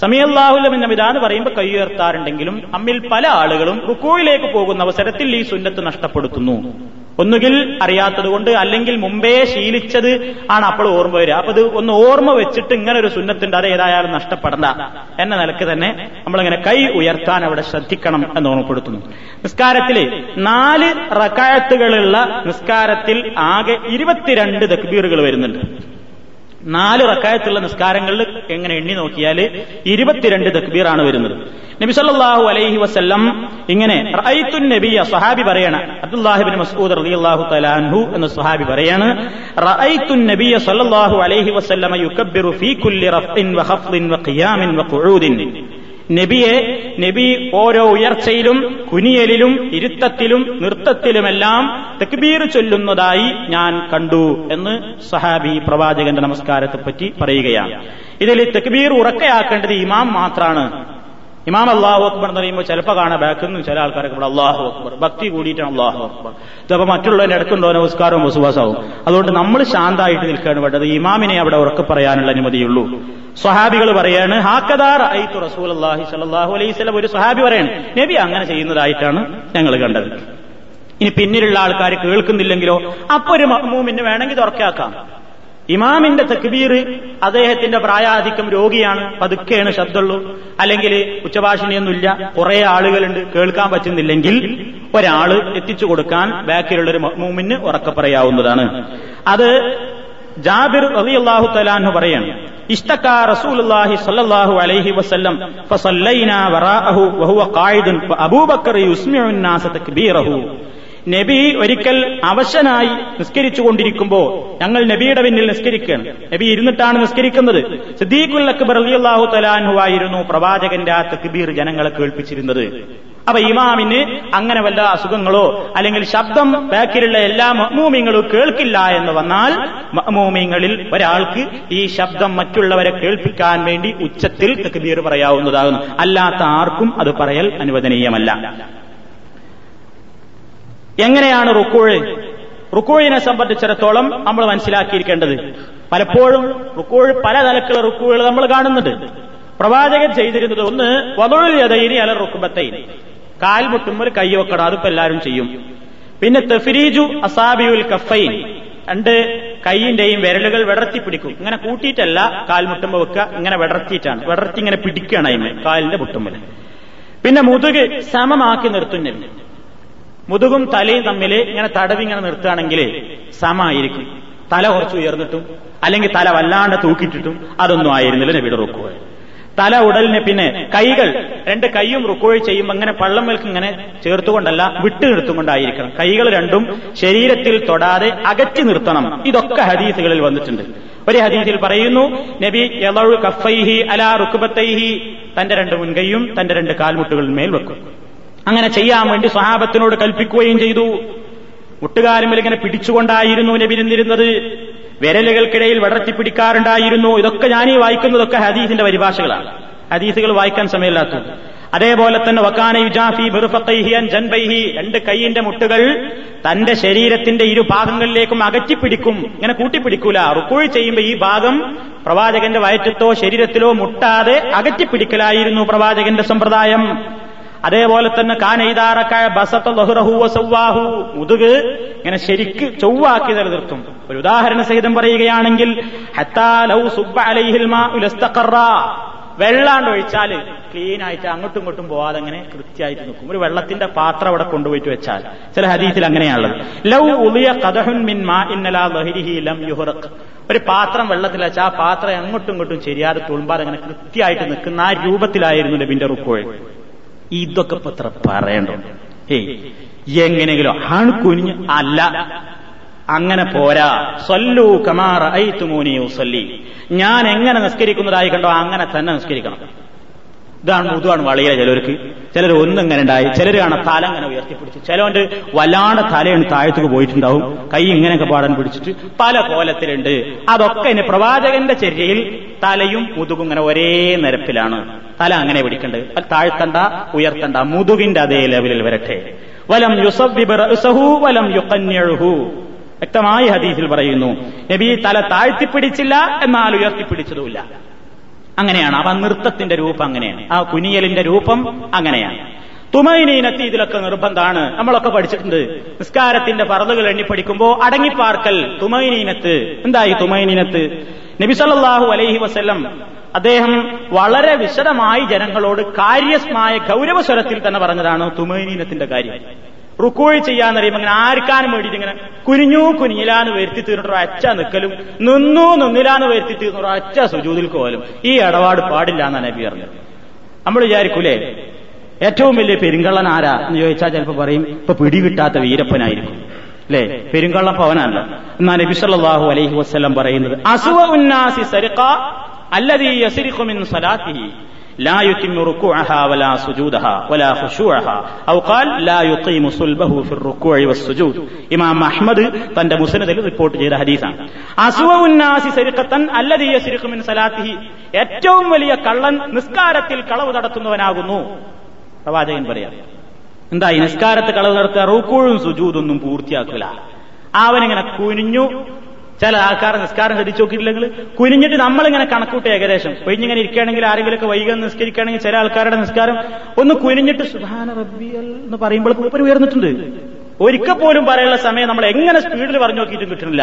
സമയല്ലാഹുലമിന്നമിത എന്ന് പറയുമ്പോൾ കൈയുയർത്താറുണ്ടെങ്കിലും അമ്മിൽ പല ആളുകളും റുക്കോയിലേക്ക് പോകുന്ന അവസരത്തിൽ ഈ സുന്നത്ത് നഷ്ടപ്പെടുത്തുന്നു. ഒന്നുകിൽ അറിയാത്തതുകൊണ്ട് അല്ലെങ്കിൽ മുമ്പേ ശീലിച്ചത് ആണ് അപ്പോൾ ഓർമ്മ വരിക. അപ്പൊ ഇത് ഒന്ന് ഓർമ്മ വെച്ചിട്ട് ഇങ്ങനെ ഒരു സുന്നത്തുണ്ട് അത് ഏതായാലും നഷ്ടപ്പെടണ്ട. എന്ന നിലയ്ക്ക് തന്നെ നമ്മളിങ്ങനെ കൈ ഉയർത്താൻ അവിടെ ശ്രദ്ധിക്കണം എന്ന് ഓർമ്മപ്പെടുത്തുന്നു. നിസ്കാരത്തിൽ നാല് റക്കായത്തുകളുള്ള നിസ്കാരത്തിൽ ആകെ ഇരുപത്തിരണ്ട് തക്ബീറുകൾ വരുന്നുണ്ട്. നാല് റക്കായത്തുള്ള നിസ്കാരങ്ങളിൽ എങ്ങനെ എണ്ണി നോക്കിയാൽ ഇരുപത്തിരണ്ട് തക്ബീറാണ് വരുന്നത്. നബി സല്ലല്ലാഹു അലൈഹി വസ്ല്ലം ഇങ്ങനെ റഅയ്തു നബിയ സ്വഹാബി പറയാണ്. അബ്ദുല്ലാഹിബിൻ മസ്ഊദ് റളിയല്ലാഹു തആല അൻഹു എന്ന സ്വഹാബി പറയാണ് റഅയ്തു നബിയ സല്ലല്ലാഹു അലൈഹി വസല്ലമ യുകബ്ബിറു ഫീ കുല്ലി റഫ്ഇൻ വ വഖിയാമിൻ വ ഖിയാമിൻ വ ഖുഊദിൻ. നബിയെ നബി ഓരോ ഉയർച്ചയിലും കുനിയലിലും ഇരുത്തത്തിലും നൃത്തത്തിലുമെല്ലാം തക്ബീർ ചൊല്ലുന്നതായി ഞാൻ കണ്ടു എന്ന് സഹാബി പ്രവാചകന്റെ നമസ്കാരത്തെപ്പറ്റി പറയുകയാണ്. ഇതിൽ തക്ബീർ ഉറക്കയാക്കേണ്ടത് ഇമാം മാത്രമാണ് ഇമാം അള്ളാഹു അക്ബർ എന്ന് പറയുമ്പോൾ ചിലപ്പോൾ കാണാൻ ബാക്കിൽ നിന്ന് ചില ആൾക്കാരൊക്കെ ഇവിടെ അള്ളാഹു അക്ബർ ഭക്തി കൂടിയിട്ടാണ് അള്ളാഹു അക്ബർ. ഇതപ്പോൾ മറ്റുള്ളവരുടെ ഇടക്കുണ്ടോ നമസ്കാരവും വസുവാസാവും അതുകൊണ്ട് നമ്മൾ ശാന്തായിട്ട് നിൽക്കുകയാണ് വേണ്ടത്. ഇമാമിനെ അവിടെ ഉറക്കെ പറയാനുള്ള അനുമതിയുള്ളൂ. സ്വഹാബികൾ പറയാണ് ഹാക്കദാർ ഐത്തു റസൂൽ അള്ളാഹി സലാഹു അലൈഹി സ്വലം ഒരു സ്വഹാബി പറയാണ് നബി അങ്ങനെ ചെയ്യുന്നതായിട്ടാണ് ഞങ്ങൾ കണ്ടത്. ഇനി പിന്നിലുള്ള ആൾക്കാർ കേൾക്കുന്നില്ലെങ്കിലോ അപ്പൊ ഒരു മൂമിന് വേണമെങ്കിൽ തുറക്കാക്കാം. ഇമാമിന്റെ തക്ബീർ അദ്ദേഹത്തിന്റെ പ്രായാധിക്യം രോഗിയാണ് പതുക്കെയാണ് ശബ്ദമുള്ളൂ അല്ലെങ്കിൽ ഉച്ചഭാഷണിയൊന്നുമില്ല കുറെ ആളുകളുണ്ട് കേൾക്കാൻ പറ്റുന്നില്ലെങ്കിൽ ഒരാള് എത്തിച്ചു കൊടുക്കാൻ ബാക്കിലുള്ള ഒരു മൂമിന് ഉറക്കെ പറയാവുന്നതാണ് അത് ജാബിർ റളിയല്ലാഹു തആലാഹു പറയാണ് اشتكى رسول الله صلى الله عليه وسلم فصلينا وراءه وهو قاعد فأبو بكر يسمع الناس تكبيره നബി ഒരിക്കൽ അവശനായി നിസ്കരിച്ചു കൊണ്ടിരിക്കുമ്പോ ഞങ്ങൾ നബിയുടെ പിന്നിൽ നിസ്കരിക്കുകയാണ്. നബി ഇരുന്നിട്ടാണ് നിസ്കരിക്കുന്നത്. സിദ്ദീഖുൽ അക്ബർ അലിയല്ലാഹു തലാൻഹുവായിരുന്നു പ്രവാചകന്റെ ആ തക്ബീർ ജനങ്ങളെ കേൾപ്പിച്ചിരുന്നത്. അപ്പൊ ഇമാമിന് അങ്ങനെ വല്ല അസുഖങ്ങളോ അല്ലെങ്കിൽ ശബ്ദം ബാക്കിലുള്ള എല്ലാ മഹ്മൂമിങ്ങളും കേൾക്കില്ല എന്ന് വന്നാൽ മഹ്മൂമിങ്ങളിൽ ഒരാൾക്ക് ഈ ശബ്ദം മറ്റുള്ളവരെ കേൾപ്പിക്കാൻ വേണ്ടി ഉച്ചത്തിൽ തക്ബീർ പറയാവുന്നതാകുന്നു. അല്ലാത്ത ആർക്കും അത് പറയൽ അനുവദനീയമല്ല. എങ്ങനെയാണ് റുക്കോഴ്? റുക്കോഴിനെ സംബന്ധിച്ചിടത്തോളം നമ്മൾ മനസ്സിലാക്കിയിരിക്കേണ്ടത്. പലപ്പോഴും റുക്കോഴ് പല തലക്കുള്ള റുക്കുകൾ നമ്മൾ കാണുന്നുണ്ട്. പ്രവാചകൻ ചെയ്തിരുന്നത് ഒന്ന് വതൊഴിയതൈനി അല റുക്കുബത്തൈൻ കാൽ മുട്ടുമ്പോൾ കൈ വെക്കണം അതിപ്പോ എല്ലാവരും ചെയ്യും. പിന്നെ തെഫിരീജു അസാബിയുൽ കഫൈൻ. രണ്ട് കൈയിന്റെയും വിരലുകൾ വിടർത്തി പിടിക്കും. ഇങ്ങനെ കൂട്ടിയിട്ടല്ല കാൽ മുട്ടുമ്പോ വെക്കുക ഇങ്ങനെ വിടർത്തിയിട്ടാണ്. വിടർത്തി ഇങ്ങനെ പിടിക്കുകയാണ് അതിന് കാലിന്റെ മുട്ടുമ്പോൾ പിന്നെ മുതുക് സമമാക്കി നിർത്തുന്നില്ല മുതുകും തലയും തമ്മിൽ ഇങ്ങനെ തടവി ഇങ്ങനെ നിർത്തുകയാണെങ്കിൽ സമായിരിക്കും തല കുറച്ച് ഉയർന്നിട്ടും അല്ലെങ്കിൽ തല വല്ലാണ്ട് തൂക്കിയിട്ടിട്ടും അതൊന്നും ആയിരുന്നില്ല നബിയുടെ റുക്കുവ തല ഉടലിനെ പിന്നെ കൈകൾ രണ്ട് കൈയും റുക്കോഴി ചെയ്യുമ്പോൾ അങ്ങനെ പള്ളം മേൽക്ക് ഇങ്ങനെ ചേർത്തുകൊണ്ടല്ല വിട്ടു നിർത്തുകൊണ്ടായിരിക്കണം. കൈകൾ രണ്ടും ശരീരത്തിൽ തൊടാതെ അകറ്റി നിർത്തണം. ഇതൊക്കെ ഹദീസുകളിൽ വന്നിട്ടുണ്ട്. ഒരു ഹദീസിൽ പറയുന്നു നബി യലു കഫൈഹി അല റുക്കുബത്തൈഹി തന്റെ രണ്ട് മുൻകൈയും തന്റെ രണ്ട് കാൽമുട്ടുകളിൽ മേൽ വെക്കും. അങ്ങനെ ചെയ്യാൻ വേണ്ടി സ്വഹാബത്തിനോട് കൽപ്പിക്കുകയും ചെയ്തു. മുട്ടുകാലുമൽ ഇങ്ങനെ പിടിച്ചുകൊണ്ടായിരുന്നു നബി നിന്നിരുന്നത് വിരലുകൾക്കിടയിൽ വടർത്തി പിടിക്കാറുണ്ടായിരുന്നു. ഇതൊക്കെ ഞാൻ ഈ വായിക്കുന്നതൊക്കെ ഹദീസിന്റെ പരിഭാഷകളാണ്. ഹദീസുകൾ വായിക്കാൻ സമയമില്ലാത്തത്. അതേപോലെ തന്നെ വക്കാന യുജാഫി ബിറുഫത്തൈഹിയൻ ജൻബൈഹി രണ്ട് കൈയിന്റെ മുട്ടുകൾ തന്റെ ശരീരത്തിന്റെ ഇരു ഭാഗങ്ങളിലേക്കും അകറ്റിപ്പിടിക്കും. ഇങ്ങനെ കൂട്ടിപ്പിടിക്കൂല. റുക്കുഴി ചെയ്യുമ്പോൾ ഈ ഭാഗം പ്രവാചകന്റെ വയറ്റത്തോ ശരീരത്തിലോ മുട്ടാതെ അകറ്റിപ്പിടിക്കലായിരുന്നു പ്രവാചകന്റെ സമ്പ്രദായം. അതേപോലെ തന്നെ കാനൈതാറക്കായ ബസത്ത ലഹുറഹുവസവാഹു മുതുക് ഇങ്ങനെ ശരിക്ക് ചൊവ്വാക്കി നിലനിർത്തും ഒരു ഉദാഹരണ സഹിതം പറയുകയാണെങ്കിൽ വെള്ളാണ്ട് ഒഴിച്ചാൽ ക്ലീൻ ആയിട്ട് അങ്ങോട്ടും ഇങ്ങോട്ടും പോവാതെ അങ്ങനെ കൃത്യമായിട്ട് നിൽക്കും. ഒരു വെള്ളത്തിന്റെ പാത്രം അവിടെ കൊണ്ടുപോയിട്ട് വെച്ചാൽ. ചില ഹദീസിൽ അങ്ങനെയാണുള്ളത്. ലൗ ഉലിയ മിൻ ലം ഒരു പാത്രം വെള്ളത്തിൽ വെച്ചാൽ ആ പാത്രം അങ്ങോട്ടും ഇങ്ങോട്ടും ശരിയാതെ തുളുമ്പാതെ അങ്ങനെ കൃത്യമായിട്ട് നിൽക്കുന്ന ആ രൂപത്തിലായിരുന്നു നബിന്റെ റുക്കോഴ് ഇതൊക്കെ ഇപ്പൊ ഇത്ര പറയണ്ടോ? ഏയ് എങ്ങനെയെങ്കിലും ആണ് കുനിഞ്ഞ് അല്ല. അങ്ങനെ പോരാ. സല്ലു കമാറ ഐത്തുമൂനി സല്ലി ഞാൻ എങ്ങനെ നിസ്കരിക്കുന്നതായി കണ്ടോ അങ്ങനെ തന്നെ നിസ്കരിക്കണം. ഇതാണ് മുതുവാണ് വളയിലെ ചിലർക്ക് ചിലർ ഒന്നിങ്ങനെ ഉണ്ടായി ചിലർ കാണാൻ തല അങ്ങനെ ഉയർത്തിപ്പിടിച്ച്. ചിലവന്റെ വല്ലാണ്ട് തലയാണ് താഴത്തേക്ക് പോയിട്ടുണ്ടാവും. കൈ ഇങ്ങനെയൊക്കെ പാടാൻ പിടിച്ചിട്ട് പല കോലത്തിലുണ്ട്. അതൊക്കെ ഇനി പ്രവാചകന്റെ ചര്യയിൽ തലയും മുതുകും ഇങ്ങനെ ഒരേ നിരപ്പിലാണ്. തല അങ്ങനെ പിടിക്കേണ്ടത് അത് താഴ്ത്തണ്ട ഉയർത്തണ്ട മുതുകിന്റെ അതേ ലെവലിൽ വരട്ടെ. വലം യുസഹു വലം യുക്കന്യഴുഹു വ്യക്തമായി ഹദീസിൽ പറയുന്നു നബി തല താഴ്ത്തിപ്പിടിച്ചില്ല എന്നാൽ ഉയർത്തിപ്പിടിച്ചതുമില്ല. അങ്ങനെയാണ്. അവ നൃത്തത്തിന്റെ രൂപം അങ്ങനെയാണ്. ആ കുനിയലിന്റെ രൂപം അങ്ങനെയാണ്. തുമൈനീനത്തി ഇതിലൊക്കെ നിർബന്ധമാണ് നമ്മളൊക്കെ പഠിച്ചിട്ടുണ്ട്. നിസ്കാരത്തിന്റെ പറതുകൾ എണ്ണി പഠിക്കുമ്പോ അടങ്ങിപ്പാർക്കൽ തുമൈനീനത്ത്. എന്തായി തുമൈനീനത്ത്? നബിസല്ലാഹു അലൈഹി വസ്ല്ലം അദ്ദേഹം വളരെ വിശദമായി ജനങ്ങളോട് കാര്യസ്മായ ഗൗരവസ്വരത്തിൽ തന്നെ പറഞ്ഞതാണ് തുമൈനീനത്തിന്റെ കാര്യം. റുക്കോഴി ചെയ്യാന്ന് പറയുമ്പോൾ അങ്ങനെ ആർക്കാനും വേണ്ടിയിട്ട് ഇങ്ങനെ കുനിഞ്ഞു കുനിയിലാന്ന് വരുത്തി തീർന്നിട്ട് അച്ച നിൽക്കലും നിന്നു നിന്നിലാന്ന് വരുത്തി തീർന്നിട്ട് അച്ച സുജൂതിൽ കോലും. ഈ ഇടപാട് പാടില്ല എന്നാണ് നബി പറഞ്ഞത്. നമ്മൾ വിചാരിക്കൂലേ? ഏറ്റവും വലിയ പെരുങ്കള്ളൻ ആരാ എന്ന് ചോദിച്ചാൽ ചിലപ്പോൾ പറയും ഇപ്പൊ പിടികിട്ടാത്ത വീരപ്പനായിരിക്കും. അല്ലേ? പെരുങ്കള്ള പവനല്ല എന്നാ നബി സല്ലല്ലാഹു അലൈഹി വസ്ലം പറയുന്നത് അസുവ ഉന്നാസി സരിഖ അല്ലദീ യസ്രിഖു മിൻ സലാത്തിഹി. لا يتم ركوعها ولا سجودها ولا خشوعها أو قال لا يقيم صلبه في الركوع والسجود ഇമാം അഹ്മദ് തന്റെ മുസ്നദിൽ റിപ്പോർട്ട് ചെയ്ത ഹദീസാണ് അസുവുന്നാസി സരിഖത്തൻ അല്ലദീ യസ്രിഖു മിൻ സലാത്തിഹി ഏറ്റവും വലിയ കള്ളൻ നിസ്കാരത്തിൽ കളവ് നടത്തുന്നവനാകുന്നു പ്രവാചകൻ പറയാം എന്താ ഈ നിസ്കാരത്ത് കളവ് നടത്തുക റൂക്കൂഴും സുജൂതൊന്നും പൂർത്തിയാക്കില്ല അവനിങ്ങനെ കുനിഞ്ഞു ചില ആൾക്കാർ നിസ്കാരം ശ്രദ്ധിച്ചു നോക്കിയിട്ടില്ലെങ്കിൽ കുനിഞ്ഞിട്ട് നമ്മളിങ്ങനെ കണക്കൂട്ടി ഏകദേശം. കുഞ്ഞിങ്ങനെ ഇരിക്കുകയാണെങ്കിൽ ആരെങ്കിലുമൊക്കെ വൈകി നിസ്കരിക്കുകയാണെങ്കിൽ ചില ആൾക്കാരുടെ നിസ്കാരം ഒന്ന് കുനിഞ്ഞിട്ട് സുഹാന റബ്ബിയൽ എന്ന് പറയുമ്പോൾ മൂപ്പര് ഉയർന്നിട്ടുണ്ട്. ഒരിക്കൽ പോലും പറയാനുള്ള സമയം നമ്മൾ എങ്ങനെ സ്പീഡിൽ പറഞ്ഞു നോക്കിയിട്ടും കിട്ടുന്നില്ല.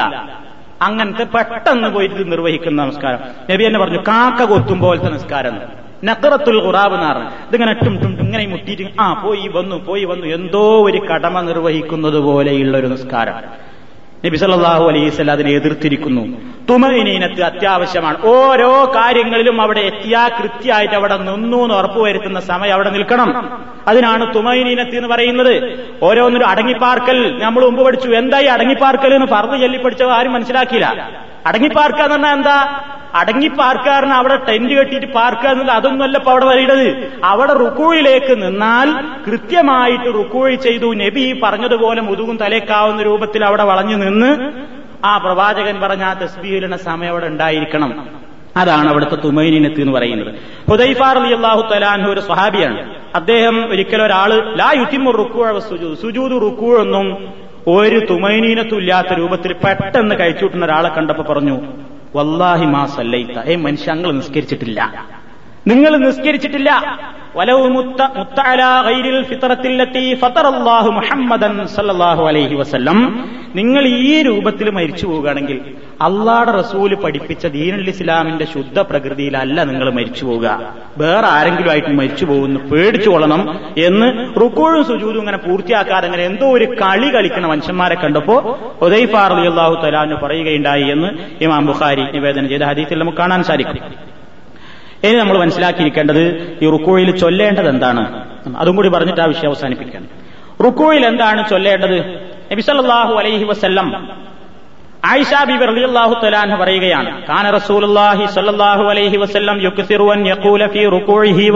അങ്ങനത്തെ പെട്ടെന്ന് പോയിട്ട് നിർവഹിക്കുന്ന നമസ്കാരം. നബി എന്നെ പറഞ്ഞു കാക്ക കൊത്തും പോലത്തെ നിസ്കാരം നക്കറത്തുൽ ഖുറാബ് എന്ന് പറഞ്ഞു. ഇതിങ്ങനെ ടും ടും ഇങ്ങനെ മുട്ടിയിട്ട് ആ പോയി വന്നു പോയി വന്നു. എന്തോ ഒരു കടമ നിർവഹിക്കുന്നത് പോലെയുള്ള ഒരു നിസ്കാരം നബി സല്ലാഹു അലൈഹി വസല്ലം അതിനെ എതിർത്തിരിക്കുന്നു. തുമനീനത്ത് അത്യാവശ്യമാണ്. ഓരോ കാര്യങ്ങളിലും അവിടെ എത്തിയാ കൃത്യമായിട്ട് അവിടെ നിന്നു എന്ന് ഉറപ്പുവരുത്തുന്ന സമയം അവിടെ നിൽക്കണം. അതിനാണ് തുമനീനത്ത് എന്ന് പറയുന്നത്. ഓരോന്നൊരു അടങ്ങിപ്പാർക്കൽ. നമ്മൾ മുമ്പ് പഠിച്ചു. എന്തായി അടങ്ങിപ്പാർക്കൽ എന്ന് പറഞ്ഞു ചൊല്ലി ആരും മനസ്സിലാക്കിയില്ല. അടങ്ങിപ്പാർക്കുക എന്ന് പറഞ്ഞാൽ എന്താ? അടങ്ങിപ്പാർക്കാരന് അവിടെ ടെന്റ് കെട്ടിയിട്ട് പാർക്കുക എന്നുള്ളത് അതൊന്നുമല്ല ഇപ്പൊ അവിടെ വരേണ്ടത്. അവിടെ റുക്കൂയിലേക്ക് നിന്നാൽ കൃത്യമായിട്ട് റുക്കൂഴി ചെയ്തു. നബി പറഞ്ഞതുപോലെ മുതുകും തലേക്കാവുന്ന രൂപത്തിൽ അവിടെ വളഞ്ഞു നിന്ന് ആ പ്രവാചകൻ പറഞ്ഞ ആ തസ്ബീലിന സമയം അവിടെ ഉണ്ടായിരിക്കണം. അതാണ് അവിടുത്തെ തുമൈനിനത്ത് എന്ന് പറയുന്നത്. ഹുദൈഫാർ അലി അള്ളാഹു തലാൻഹു ഒരു സ്വഹാബിയാണ്. അദ്ദേഹം ഒരിക്കലും ഒരാൾ ലാ യുത്തിമു റുക്കൂഴ സുജൂദ് റുക്കൂഴൊന്നും ഒരു തുമൈനീനത്തും ഇല്ലാത്ത രൂപത്തിൽ പെട്ടെന്ന് കഴിച്ചുവിട്ടുന്ന ഒരാളെ കണ്ടപ്പോ പറഞ്ഞു വല്ലാഹി മാ ഏ മനുഷ്യ നിങ്ങൾ നിസ്കരിച്ചിട്ടില്ല. നിങ്ങൾ നിസ്കരിച്ചിട്ടില്ല. മുത്ത മുത്തഅലാ മുഹമ്മദൻ സല്ലല്ലാഹു അലൈഹി വസല്ലം. നിങ്ങൾ ഈ രൂപത്തിൽ മരിച്ചു പോവുകയാണെങ്കിൽ അള്ളാഹുടെ റസൂൽ പഠിപ്പിച്ച ദീനുൽ ഇസ്ലാമിന്റെ ശുദ്ധ പ്രകൃതിയിലല്ല നിങ്ങൾ മരിച്ചു പോവുക. വേറെ ആരെങ്കിലും ആയിട്ട് മരിച്ചു പോകുന്നു പേടിച്ചു കൊള്ളണം എന്ന് റുക്കോഴും സുജൂതും ഇങ്ങനെ പൂർത്തിയാക്കാതെ അങ്ങനെ എന്തോ ഒരു കളി കളിക്കുന്ന മനുഷ്യന്മാരെ കണ്ടപ്പോ ഉദയ്ഫാർ അള്ളാഹു തലാന്ന് പറയുകയുണ്ടായി എന്ന് ഇമാം ബുഖാരി നിവേദനം ചെയ്ത ഹദീസിൽ നമുക്ക് കാണാൻ സാധിക്കും. ഇനി നമ്മൾ മനസ്സിലാക്കിയിരിക്കേണ്ടത് ഈ റുക്കോയിൽ ചൊല്ലേണ്ടത് എന്താണ്? അതും കൂടി പറഞ്ഞിട്ട് ആ വിഷയം അവസാനിപ്പിക്കണം റുക്കോയിൽ എന്താണ് ചൊല്ലേണ്ടത്? നബിസല്ലാഹു അലൈഹി വസല്ലം പറയുകയാണ് കാന റസൂലുള്ളാഹി സ്വല്ലല്ലാഹു അലൈഹി വസല്ലം ഫീ റുകൂഇഹി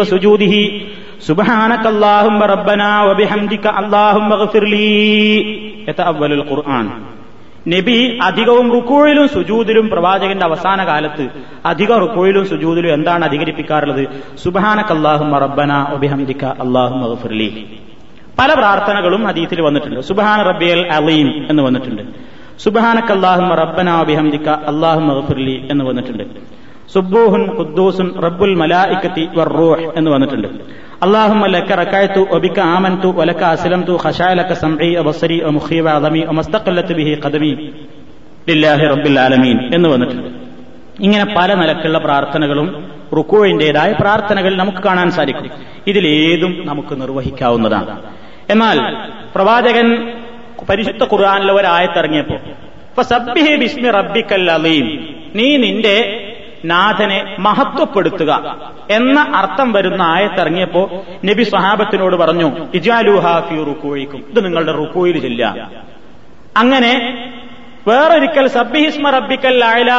റബ്ബനാ അല്ലാഹുമ്മ ഖുർആൻ. നബി അധികവും റുക്കോഴിലും സുജൂദിലും പ്രവാചകന്റെ അവസാന കാലത്ത് അധിക റുക്കോഴിലും സുജൂദിലും എന്താണ് അധികരിപ്പിക്കാറുള്ളത്? സുബാനക്കല്ലാഹും റബ്ബന ഒബിഹംദിക്ക അള്ളാഹും മഗ്ഫിർലി പല പ്രാർത്ഥനകളും ഹദീസിൽ വന്നിട്ടുണ്ട്. സുബാന റബ്ബിയൽ അലീം എന്ന് വന്നിട്ടുണ്ട്. സുബഹാനക്ക് അള്ളാഹുമ റബ്ബന ബിഹംദിക്ക അള്ളാഹു എന്ന് വന്നിട്ടുണ്ട്. സുബൂഹുൻ ഖുദ്ദൂസുൻ റബ്ബുൽ മലായിക്കത്തി വർറൂഹ് എന്ന് വന്നിട്ടുണ്ട്. അള്ളാഹുമ്മ ലക്ക റക്കായത്തു ഒബിക്ക ആമൻതു ഒലക്ക അസ്ലംതു ഖശാലക സംഈ അബസരി മുഖീബ അദമി ഒമസ്തഖല്ലത്ത് ബിഹി ഖദമി ലില്ലാഹി റബ്ബിൽ ആലമീൻ എന്ന് വന്നിട്ടുണ്ട്. ഇങ്ങനെ പല നിലക്കുള്ള പ്രാർത്ഥനകളും റുക്കോയിന്റേതായ പ്രാർത്ഥനകൾ നമുക്ക് കാണാൻ സാധിക്കും. ഇതിലേതും നമുക്ക് നിർവഹിക്കാവുന്നതാണ്. എന്നാൽ പ്രവാചകൻ പരിശുദ്ധ ഖുർആാനിലെ ഒരായത്തിറങ്ങിയപ്പോ സബ്ബിഹി ബിസ്മി റബ്ബിക്കൽ അലീം നീ നിന്റെ നാഥനെ മഹത്വപ്പെടുത്തുക എന്ന അർത്ഥം വരുന്ന ആയത്തിറങ്ങിയപ്പോ നബി സ്വഹാബത്തിനോട് പറഞ്ഞു ഇജാലുഹാ ഫി റുക്കോയിക്കും ഇത് നിങ്ങളുടെ റുക്കോയിൽ ചെല്ല അങ്ങനെ വേറൊരിക്കൽ സബ്ബിഹിസ്മ റബ്ബിക്കൽ അയല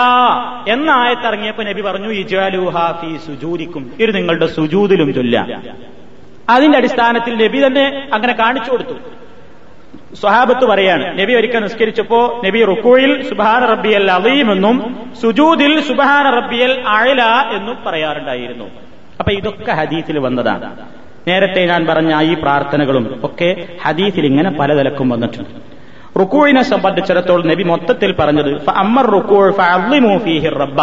എന്ന ആയത്തിറങ്ങിയപ്പോ നബി പറഞ്ഞു ഇജാലുഹാ ഫി സുജൂരിക്കും ഇത് നിങ്ങളുടെ സുജൂതിലും ചൊല്ല അതിന്റെ അടിസ്ഥാനത്തിൽ നബി തന്നെ അങ്ങനെ കാണിച്ചു കൊടുത്തു. സ്വഹാബത്ത് പറയാണ് നബി ഒരിക്കൽ നിസ്കരിച്ചപ്പോ നബി റുക്കോയിൽ സുബാന റബ്ബിയൽ അലീം എന്നും സുജൂദിൽ സുബാന റബ്ബിയൽ അഴല എന്നും പറയാറുണ്ടായിരുന്നു. അപ്പൊ ഇതൊക്കെ ഹദീസിൽ വന്നതാണ്. നേരത്തെ ഞാൻ പറഞ്ഞ ഈ പ്രാർത്ഥനകളും ഒക്കെ ഹദീസിൽ ഇങ്ങനെ പലതലക്കും വന്നിട്ടുണ്ട്. റുക്കൂഴിനെ സംബന്ധിച്ചിടത്തോളം നബി മൊത്തത്തിൽ പറഞ്ഞത് അമ്മർ റുക്കൂൾ റബ്ബ.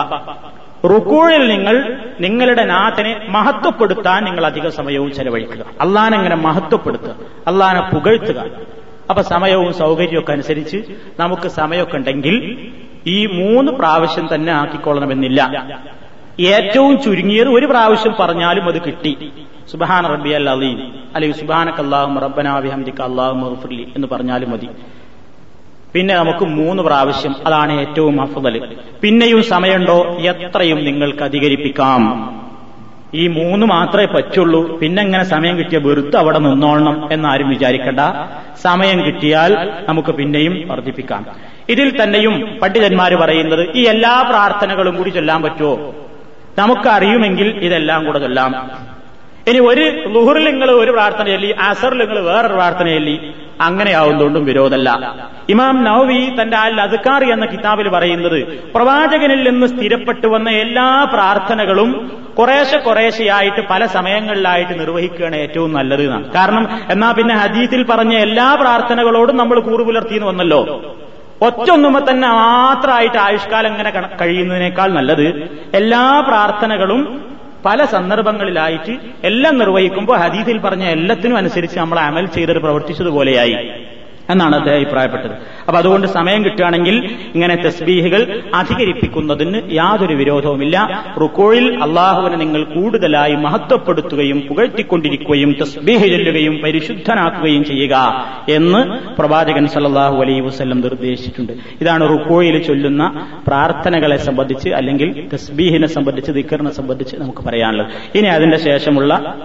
റുക്കൂഴിൽ നിങ്ങൾ നിങ്ങളുടെ നാട്ടിനെ മഹത്വപ്പെടുത്താൻ നിങ്ങൾ അധിക സമയവും ചെലവഴിക്കുക. അള്ളാനെങ്ങനെ മഹത്വപ്പെടുത്തുക. അള്ളാനെ പുകഴ്ത്തുക. അപ്പൊ സമയവും സൗകര്യമൊക്കെ അനുസരിച്ച് നമുക്ക് സമയമൊക്കെ ഉണ്ടെങ്കിൽ ഈ മൂന്ന് പ്രാവശ്യം തന്നെ ആക്കിക്കൊള്ളണമെന്നില്ല. ഏറ്റവും ചുരുങ്ങിയത് ഒരു പ്രാവശ്യം പറഞ്ഞാലും അത് കിട്ടി. സുബാൻ റബ്ബി അല്ല അലീം അല്ലെങ്കിൽ സുബാനക്ക് അള്ളാഹും റബ്ബനാബിഹംദിക്ക് അള്ളാഹും മഹഫുല്ലി എന്ന് പറഞ്ഞാലും മതി. പിന്നെ നമുക്ക് മൂന്ന് പ്രാവശ്യം അതാണ് ഏറ്റവും അഫുതൽ പിന്നെയും സമയമുണ്ടോ? എത്രയും നിങ്ങൾക്ക് അധികരിപ്പിക്കാം. ഈ മൂന്ന് മാത്രമേ പറ്റുള്ളൂ. പിന്നെ എങ്ങനെ സമയം കിട്ടിയ വെറുത്ത് അവിടെ നിന്നോളണം എന്നാരും വിചാരിക്കണ്ട. സമയം കിട്ടിയാൽ നമുക്ക് പിന്നെയും വർദ്ധിപ്പിക്കാം. ഇതിൽ തന്നെയും പണ്ഡിതന്മാർ പറയുന്നത് ഈ എല്ലാ പ്രാർത്ഥനകളും കൂടി ചൊല്ലാൻ പറ്റുമോ? നമുക്കറിയുമെങ്കിൽ ഇതെല്ലാം കൂടെ ചൊല്ലാം. ഇനി ഒരു ലുഹറിൽ നിങ്ങൾ ഒരു പ്രാർത്ഥന ചൊല്ലി അസറിൽ നിങ്ങൾ വേറൊരു പ്രാർത്ഥന ചൊല്ലി അങ്ങനെയാവുന്നതുകൊണ്ടും വിരോധമല്ല. ഇമാം നവവി തന്റെ അൽ അദ്ക്കാർ എന്ന കിതാബിൽ പറയുന്നത് പ്രവാചകനിൽ നിന്ന് സ്ഥിരപ്പെട്ടു വന്ന എല്ലാ പ്രാർത്ഥനകളും കുറേശ്ശെ കുറേശ്ശെയായിട്ട് പല സമയങ്ങളിലായിട്ട് നിർവഹിക്കുകയാണ് ഏറ്റവും നല്ലത് എന്നാണ്. കാരണം എന്നാ പിന്നെ ഹദീസിൽ പറഞ്ഞ എല്ലാ പ്രാർത്ഥനകളോടും നമ്മൾ കൂറു പുലർത്തിയെന്ന് വന്നല്ലോ. ഒറ്റൊന്നുമ്പോ തന്നെ മാത്രമായിട്ട് ആയുഷ്കാലം ഇങ്ങനെ കഴിയുന്നതിനേക്കാൾ നല്ലത് എല്ലാ പ്രാർത്ഥനകളും പല സന്ദർഭങ്ങളിലായിട്ട് എല്ലാം നിർവഹിക്കുമ്പോൾ ഹദീസിൽ പറഞ്ഞ എല്ലാത്തിനും അനുസരിച്ച് നമ്മൾ അമൽ ചെയ്തത് പ്രവർത്തിച്ചതുപോലെയായി. എന്നാണ് അദ്ദേഹം അഭിപ്രായപ്പെട്ടത്. അപ്പൊ അതുകൊണ്ട് സമയം കിട്ടുകയാണെങ്കിൽ ഇങ്ങനെ തസ്ബീഹുകൾ അധികരിപ്പിക്കുന്നതിന് യാതൊരു വിരോധവുമില്ല. റുക്കോയിൽ അള്ളാഹുവിനെ നിങ്ങൾ കൂടുതലായി മഹത്വപ്പെടുത്തുകയും പുകഴ്ത്തിക്കൊണ്ടിരിക്കുകയും തസ്ബീഹ് ചെല്ലുകയും പരിശുദ്ധനാക്കുകയും ചെയ്യുക എന്ന് പ്രവാചകൻ സല്ലാഹു അലൈ വസ്ല്ലം നിർദ്ദേശിച്ചിട്ടുണ്ട്. ഇതാണ് റുക്കോയിൽ ചൊല്ലുന്ന പ്രാർത്ഥനകളെ സംബന്ധിച്ച് അല്ലെങ്കിൽ തസ്ബീഹിനെ സംബന്ധിച്ച് ദിക്കറിനെ സംബന്ധിച്ച് നമുക്ക് പറയാനുള്ളത്. ഇനി അതിന്റെ ശേഷമുള്ള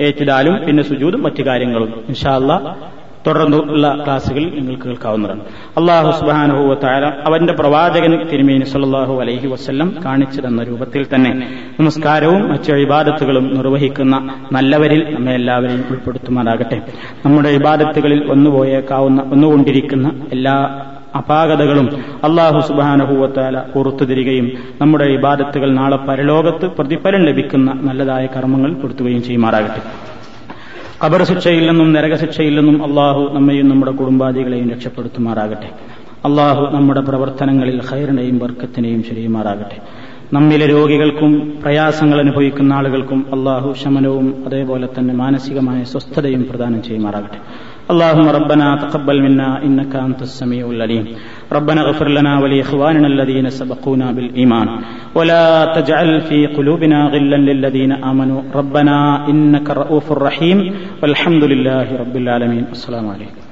ഏറ്റിലാലും പിന്നെ സുജൂതും മറ്റു കാര്യങ്ങളും. ഇൻഷാല്ല തുടർന്നുള്ള ക്ലാസ്സുകൾ നിങ്ങൾക്ക് കേൾക്കാവുന്നതാണ്. അള്ളാഹു സുബാനുഭവത്തായ അവന്റെ പ്രവാചകൻ തിരുമേനി സല്ലാഹു അലൈഹി വസ്ല്ലം കാണിച്ചു തന്ന രൂപത്തിൽ തന്നെ നമസ്കാരവും മറ്റു ഇബാദത്തുകളും നിർവഹിക്കുന്ന നല്ലവരിൽ നമ്മെ എല്ലാവരെയും ഉൾപ്പെടുത്തുമാറാകട്ടെ. നമ്മുടെ ഇബാദത്തുകളിൽ ഒന്നുപോയേക്കാവുന്ന ഒന്നുകൊണ്ടിരിക്കുന്ന എല്ലാ അപാകതകളും അള്ളാഹു സുബാനഹൂവത്താല പുറത്തു തരികയും നമ്മുടെ ഇബാദത്തുകൾ നാളെ പരലോകത്ത് പ്രതിഫലം ലഭിക്കുന്ന നല്ലതായ കർമ്മങ്ങൾ കൊടുത്തുകയും ചെയ്യുമാറാകട്ടെ. ഖബർ ശിക്ഷയിൽ നിന്നും നരക ശിക്ഷയിൽ നിന്നും അള്ളാഹു നമ്മയും നമ്മുടെ കുടുംബാദികളെയും രക്ഷപ്പെടുത്തുമാറാകട്ടെ. അള്ളാഹു നമ്മുടെ പ്രവർത്തനങ്ങളിൽ ഹൈറിനെയും വർക്കത്തിനെയും ശരിയുമാറാകട്ടെ. നമ്മിലെ രോഗികൾക്കും പ്രയാസങ്ങൾ അനുഭവിക്കുന്ന ആളുകൾക്കും അള്ളാഹു ശമനവും അതേപോലെ തന്നെ മാനസികമായ സ്വസ്ഥതയും പ്രദാനം ചെയ്യുമാറാകട്ടെ. اللهم ربنا تقبل منا انك انت السميع العليم ربنا اغفر لنا ولاخواننا الذين سبقونا بالايمان ولا تجعل في قلوبنا غلا للذين امنوا ربنا انك رؤوف رحيم والحمد لله رب العالمين السلام عليكم